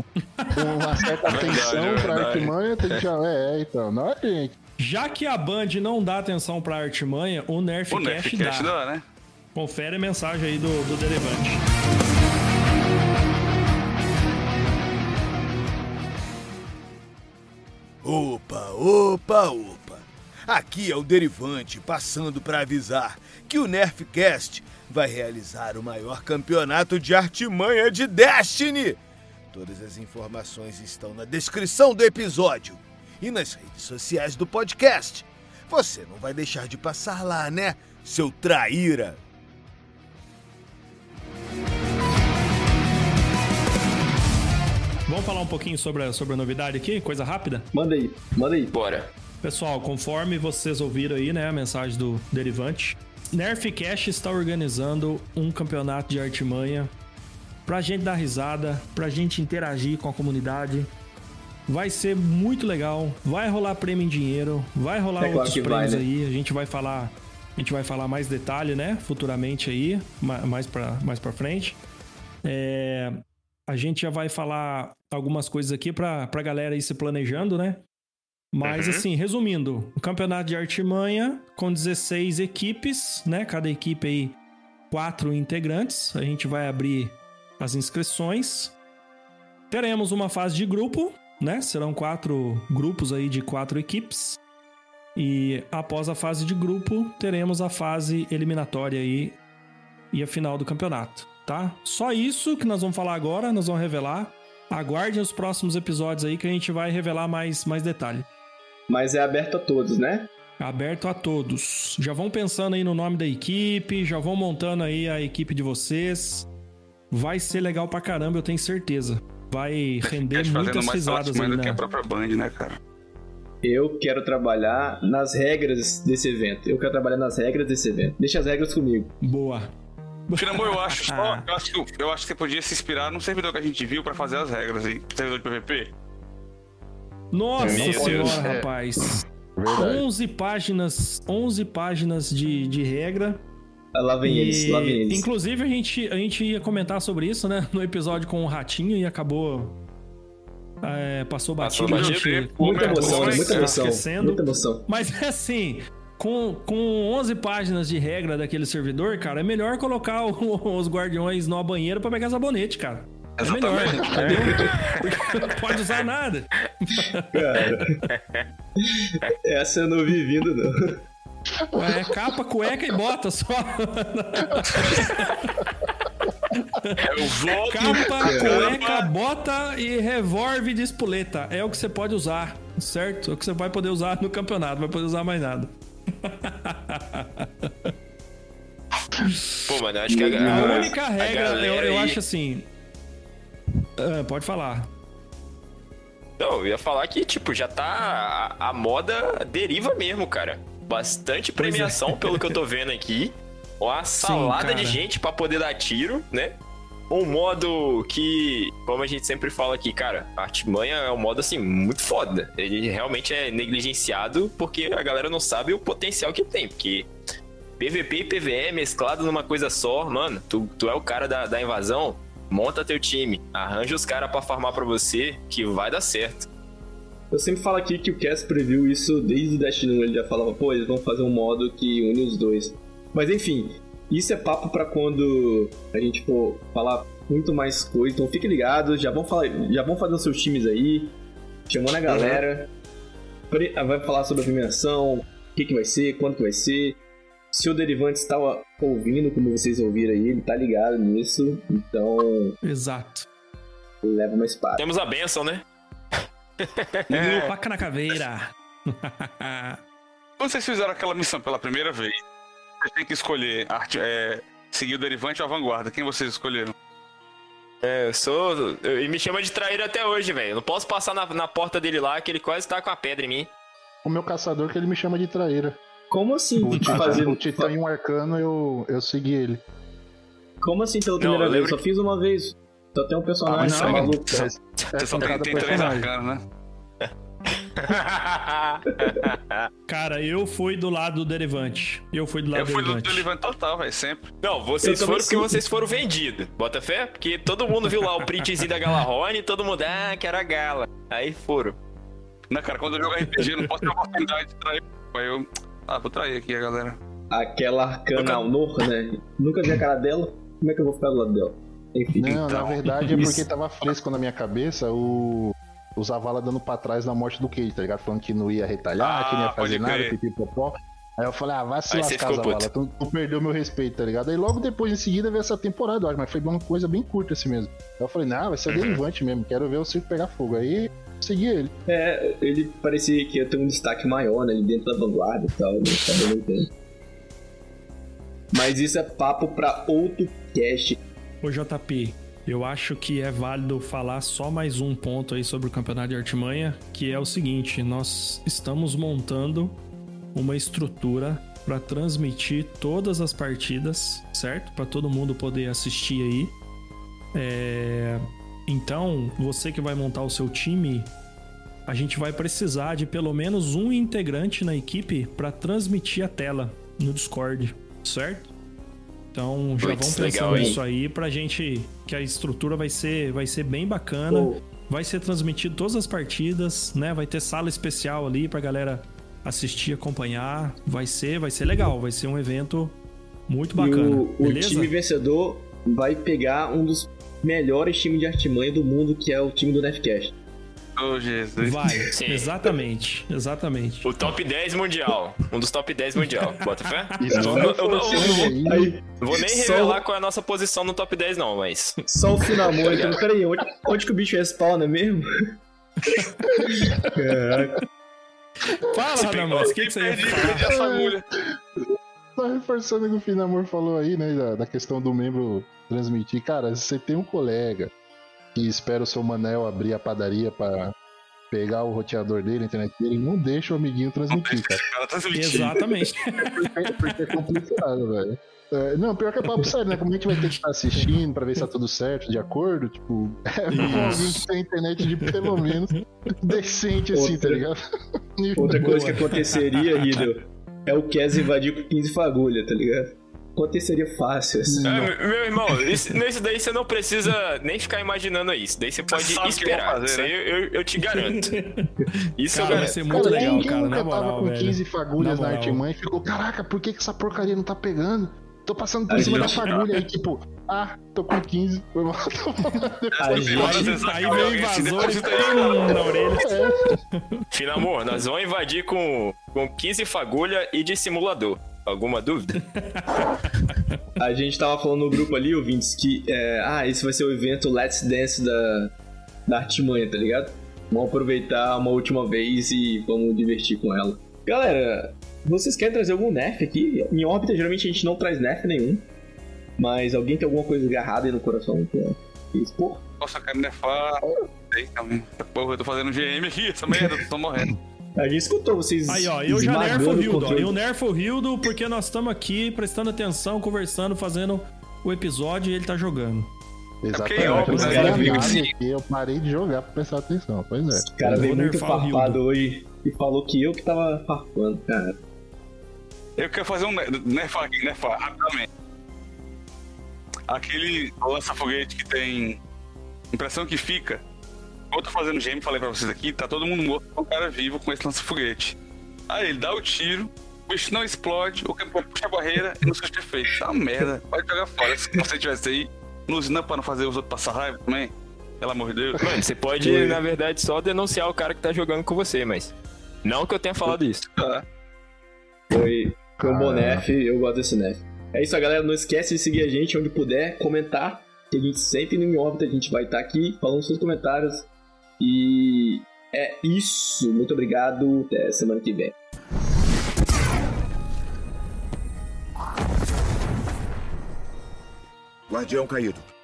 S5: uma certa atenção
S3: é
S5: pra
S3: verdade.
S5: Artimanha, tem que chamar. É, então, não é, gente.
S4: Já que a Band não dá atenção pra Artimanha, o
S3: O
S4: Nerfcast
S3: Nerfcast
S4: dá.
S3: dá, né?
S4: Confere a mensagem aí do, do Derivante.
S6: Opa, opa, opa. Aqui é o Derivante passando para avisar que o Nerfcast vai realizar o maior campeonato de artimanha de Destiny. Todas as informações estão na descrição do episódio e nas redes sociais do podcast. Você não vai deixar de passar lá, né, seu traíra?
S4: Vamos falar um pouquinho sobre a, sobre a novidade aqui? Coisa rápida?
S1: Manda aí, manda aí.
S2: Bora.
S4: Pessoal, conforme vocês ouviram aí, né, a mensagem do Derivante, Nerfcast está organizando um campeonato de artimanha pra gente dar risada, pra gente interagir com a comunidade. Vai ser muito legal, vai rolar prêmio em dinheiro, vai rolar
S1: É claro
S4: outros
S1: vai,
S4: prêmios
S1: né?
S4: aí, a gente vai falar, a gente vai falar mais detalhe, né, futuramente aí, ma- mais pra, mais pra frente. É, a gente já vai falar algumas coisas aqui pra, pra galera ir se planejando, né? Mas
S2: Uhum.
S4: assim, resumindo, o campeonato de artimanha com 16 equipes, né? Cada equipe aí, quatro integrantes. A gente vai abrir as inscrições. Teremos uma fase de grupo, né? Serão quatro grupos aí de quatro equipes. E após a fase de grupo, teremos a fase eliminatória aí e a final do campeonato, tá? Só isso que nós vamos falar agora, nós vamos revelar. Aguardem os próximos episódios aí que a gente vai revelar mais, mais detalhe.
S1: Mas é aberto a todos, né?
S4: Aberto a todos. Já vão pensando aí no nome da equipe, já vão montando aí a equipe de vocês. Vai ser legal pra caramba, eu tenho certeza. Vai render muitas
S3: mais
S4: risadas aí,
S3: do que a
S4: né?
S3: própria Band, né, cara?
S1: Eu quero trabalhar nas regras desse evento. Eu quero trabalhar nas regras desse evento. Deixa as regras comigo.
S4: Boa.
S3: Finamor, eu acho só.
S4: Ah.
S3: Eu acho, que, eu acho que você podia se inspirar num servidor que a gente viu pra fazer as regras aí. Servidor de PVP.
S4: Nossa
S3: Meu
S4: senhora,
S3: Deus.
S4: rapaz.
S5: Verdade.
S4: 11 páginas, 11 páginas de, de regra
S1: Lá vem
S4: E,
S1: eles, lá vem eles.
S4: Inclusive, a gente, a gente ia comentar sobre isso, né? No episódio com o Ratinho e acabou. É, passou
S2: Passou
S4: batido, a
S2: batido,
S4: gente.
S3: Pô,
S1: Muita emoção, né? muita
S3: é,
S1: emoção. Muita emoção.
S4: Mas é assim, com, com 11 páginas de regra daquele servidor, cara, é melhor colocar o- os guardiões numa banheira pra pegar sabonete, cara. É melhor,
S3: Exatamente.
S4: Porque não pode usar nada.
S1: Cara. Essa eu não vi vindo, não.
S4: É capa, cueca e bota só.
S3: Eu voto.
S4: Capa, cueca, bota e revólver de espoleta. É o que você pode usar, certo? É o que você vai poder usar no campeonato, vai poder usar mais nada.
S2: Pô, mano, eu acho que a,
S4: A
S2: a-
S4: única
S2: a
S4: regra, eu,
S2: galera
S4: eu
S2: aí-
S4: acho assim. Ah, pode falar.
S2: Não, eu ia falar que, tipo, já tá. A, a moda deriva mesmo, cara. Bastante
S4: é.
S2: premiação, pelo que eu tô vendo aqui. Uma salada de gente pra poder dar tiro, né? Um modo que, como a gente sempre fala aqui, cara, a Artimanha é um modo assim muito foda. Ele realmente é negligenciado porque a galera não sabe o potencial que tem. Porque PVP e PVE mesclado numa coisa só, mano, tu, tu é o cara da, da invasão, monta teu time, arranja os caras pra farmar pra você, que vai dar certo.
S1: Eu sempre falo aqui que o Cass previu isso desde o Destiny 1. Ele já falava, pô, eles vão fazer um modo que une os dois. Mas enfim, isso é papo pra quando a gente for falar muito mais coisa. Então fique ligado, já vão, falar, já vão fazer os seus times aí, chamando a galera. Pre- Vai falar sobre a premiação, o que, que vai ser, quando que vai ser. Se o Derivante está ouvindo, como vocês ouviram aí, ele tá ligado nisso. Então,
S4: Exato.
S1: leva uma espada.
S2: Temos a benção, né?
S4: Faca na caveira.
S3: Quando vocês fizeram aquela missão pela primeira vez, vocês têm que escolher arte, é, seguir o Derivante ou a Vanguarda. Quem vocês escolheram?
S2: É, eu sou. E me chama de traíra até hoje, velho. Não posso passar na, na porta dele lá, que ele quase tá com a pedra em mim.
S5: O meu caçador que ele me chama de traíra.
S1: Como assim?
S5: O Titã,
S1: fazer,
S5: o Titã e um arcano eu, eu segui ele.
S1: Como assim pela
S2: Não,
S1: primeira
S2: eu
S1: vez? Eu só fiz uma vez. Só tem um personagem,
S5: mas
S1: tá
S4: não,
S1: maluco.
S5: É, é
S3: Você só tem, três
S5: personagem.
S3: arcanos, né?
S4: Cara, eu fui do lado do Derivante. Eu fui do lado
S3: Eu
S4: do
S3: fui do
S4: Derivante.
S3: Derivante total, velho, sempre.
S2: Não, vocês
S1: Eu
S2: foram porque vocês foram vendidos. Bota fé? Porque todo mundo viu lá o printzinho da Galarrone e todo mundo, ah, que era a Gala. Aí foram.
S3: Não, cara, quando eu jogo RPG, eu não posso ter a oportunidade de trair. Aí eu. Ah, vou trair aqui a galera.
S1: Aquela arcana
S2: Nunca-
S1: Alnor, né? Nunca vi a cara dela. Como é que eu vou ficar do lado dela? Enfim.
S5: Não, na
S3: Então,
S5: verdade é porque tava fresco na minha cabeça o. O Zavala dando pra trás na morte do Cage, tá ligado? Falando que não ia retalhar,
S3: Ah,
S5: que não ia
S3: pode
S5: fazer nada, pipipopó. Aí eu falei, ah, vai se lascar, Zavala. Tu, tu perdeu meu respeito, tá ligado? Aí logo depois, em seguida, veio essa temporada, eu acho, mas foi uma coisa bem curta assim mesmo. Aí eu falei, não, vai ser
S2: Uhum.
S5: derivante mesmo, quero ver o circo pegar fogo. Aí segui ele.
S1: É, ele parecia que ia ter um destaque maior, né? Ali dentro da vanguarda e tal. Né? Acabou não tendo. Mas isso é papo pra outro cast.
S4: Ô JP, eu acho que é válido falar só mais um ponto aí sobre o campeonato de artimanha, que é o seguinte: nós estamos montando uma estrutura para transmitir todas as partidas, certo? Para todo mundo poder assistir aí. É, Então, você que vai montar o seu time, a gente vai precisar de pelo menos um integrante na equipe para transmitir a tela no Discord, certo? Então já
S2: Puts,
S4: vão
S2: legal,
S4: pensando
S2: hein?
S4: nisso aí pra gente que a estrutura vai ser, vai ser bem bacana.
S1: Pô,
S4: Vai ser transmitido todas as partidas, né? Vai ter sala especial ali pra galera assistir, acompanhar. Vai ser, vai ser legal, vai ser um evento muito
S1: e
S4: bacana.
S1: o, o
S4: beleza?
S1: time vencedor vai pegar um dos melhores times de artimanha do mundo, que é o time do Nefcast.
S3: Ô, Jesus.
S4: Vai,
S2: Sim.
S4: exatamente, exatamente.
S2: O top 10 mundial. Um dos top 10 mundial. Bota fé?
S5: Isso,
S2: Eu, eu- eu- eu- eu vou nem
S1: Só-
S2: revelar qual é a nossa posição no top 10, não, mas.
S1: só o Finamor. então, peraí, onde, onde que o bicho respawna mesmo? Caraca.
S4: Fala, Radamas, o que, que você ia falar?
S5: Só reforçando o que o Finamor falou aí, né? Da, da questão do membro transmitir. Cara, se você tem um colega que espera o seu Manel abrir a padaria pra pegar o roteador dele, a internet dele, não deixa o amiguinho transmitir, cara.
S3: Cara transmitindo.
S4: Exatamente.
S5: Porque, porque é complicado, velho. É, não, pior que é papo sério, né? Como a gente vai ter que estar assistindo pra ver se tá tudo certo, de acordo, tipo, é bom alguém que tem internet de pelo menos decente assim,
S1: Outra-
S5: tá ligado?
S1: Outra coisa que aconteceria, Riddle, é o Kes invadir com 15 fagulha, tá ligado? Aconteceria fácil. Assim.
S2: É, meu irmão, isso, nesse daí você não precisa nem ficar imaginando isso. Daí você pode
S3: sabe
S2: esperar.
S3: fazer,
S2: isso aí eu, eu te garanto. Isso
S4: Cara,
S2: eu
S4: vai ser muito
S5: Cara,
S4: legal,
S5: quem
S4: cara,
S5: nunca
S4: na moral,
S5: tava com
S4: velho.
S5: 15 fagulhas
S4: Na
S5: na,
S4: moral.
S5: artimanha e ficou, caraca, por que, que essa porcaria não tá pegando? Tô passando por
S1: A
S5: cima da
S1: gente-
S5: fagulha aí, tipo, ah, tô com 15. Foi mal.
S3: Você
S4: Aí, aí
S3: se
S4: invasor e pum, na orelha.
S2: Fina amor, nós vamos invadir com, com 15 fagulha e de simulador. Alguma dúvida?
S1: A gente tava falando no grupo ali, ouvintes, que é, ah, esse vai ser o evento Let's Dance da, da Artimanha, tá ligado? Vamos aproveitar uma última vez e vamos divertir com ela. Galera, vocês querem trazer algum nerf aqui? Em órbita, geralmente a gente não traz nerf nenhum. Mas alguém tem alguma coisa agarrada aí no coração que é expor?
S3: Nossa, cara, nefar. Sei também. Porra, eu tô fazendo GM aqui, essa merda, eu tô morrendo.
S1: A gente escutou vocês.
S4: Aí, ó, eu já nerfo o Hildo. Eu nerfo o Hildo porque nós estamos aqui prestando atenção, conversando, fazendo o episódio e ele tá jogando.
S5: Exatamente.
S3: é óbvio,
S5: eu,
S1: né?
S5: parei
S1: Amigo,
S5: de-
S3: sim.
S5: eu parei de jogar pra prestar atenção, pois é.
S1: O cara
S4: Eu
S1: veio muito
S4: nerfar
S1: farpado hoje e falou que eu que tava farpando, cara.
S3: Eu quero fazer um ne- nefar aqui, nefar, rapidamente. Aquele lança-foguete que tem impressão que fica. Eu tô fazendo GM, falei pra vocês aqui, tá todo mundo morto com um cara vivo com esse lança-foguete. Aí ele dá o tiro, o bicho não explode, o campeão puxa a barreira e não surge efeito. Tá merda, pode jogar fora. Se você tivesse aí, não usina pra não fazer os outros passar raiva também. Pelo amor de Deus.
S2: Mano, você pode, na verdade, só denunciar o cara que tá jogando com você, mas. Não que eu tenha falado isso.
S3: Tá.
S1: Foi, foi um bom
S5: Ah.
S1: nerf, eu gosto desse nerf. É isso, galera. Não esquece de seguir a gente onde puder, comentar. Que a gente sempre no Em órbita, a gente vai estar aqui falando seus comentários. E é isso. Muito obrigado. Até semana que vem.
S7: Guardião caído.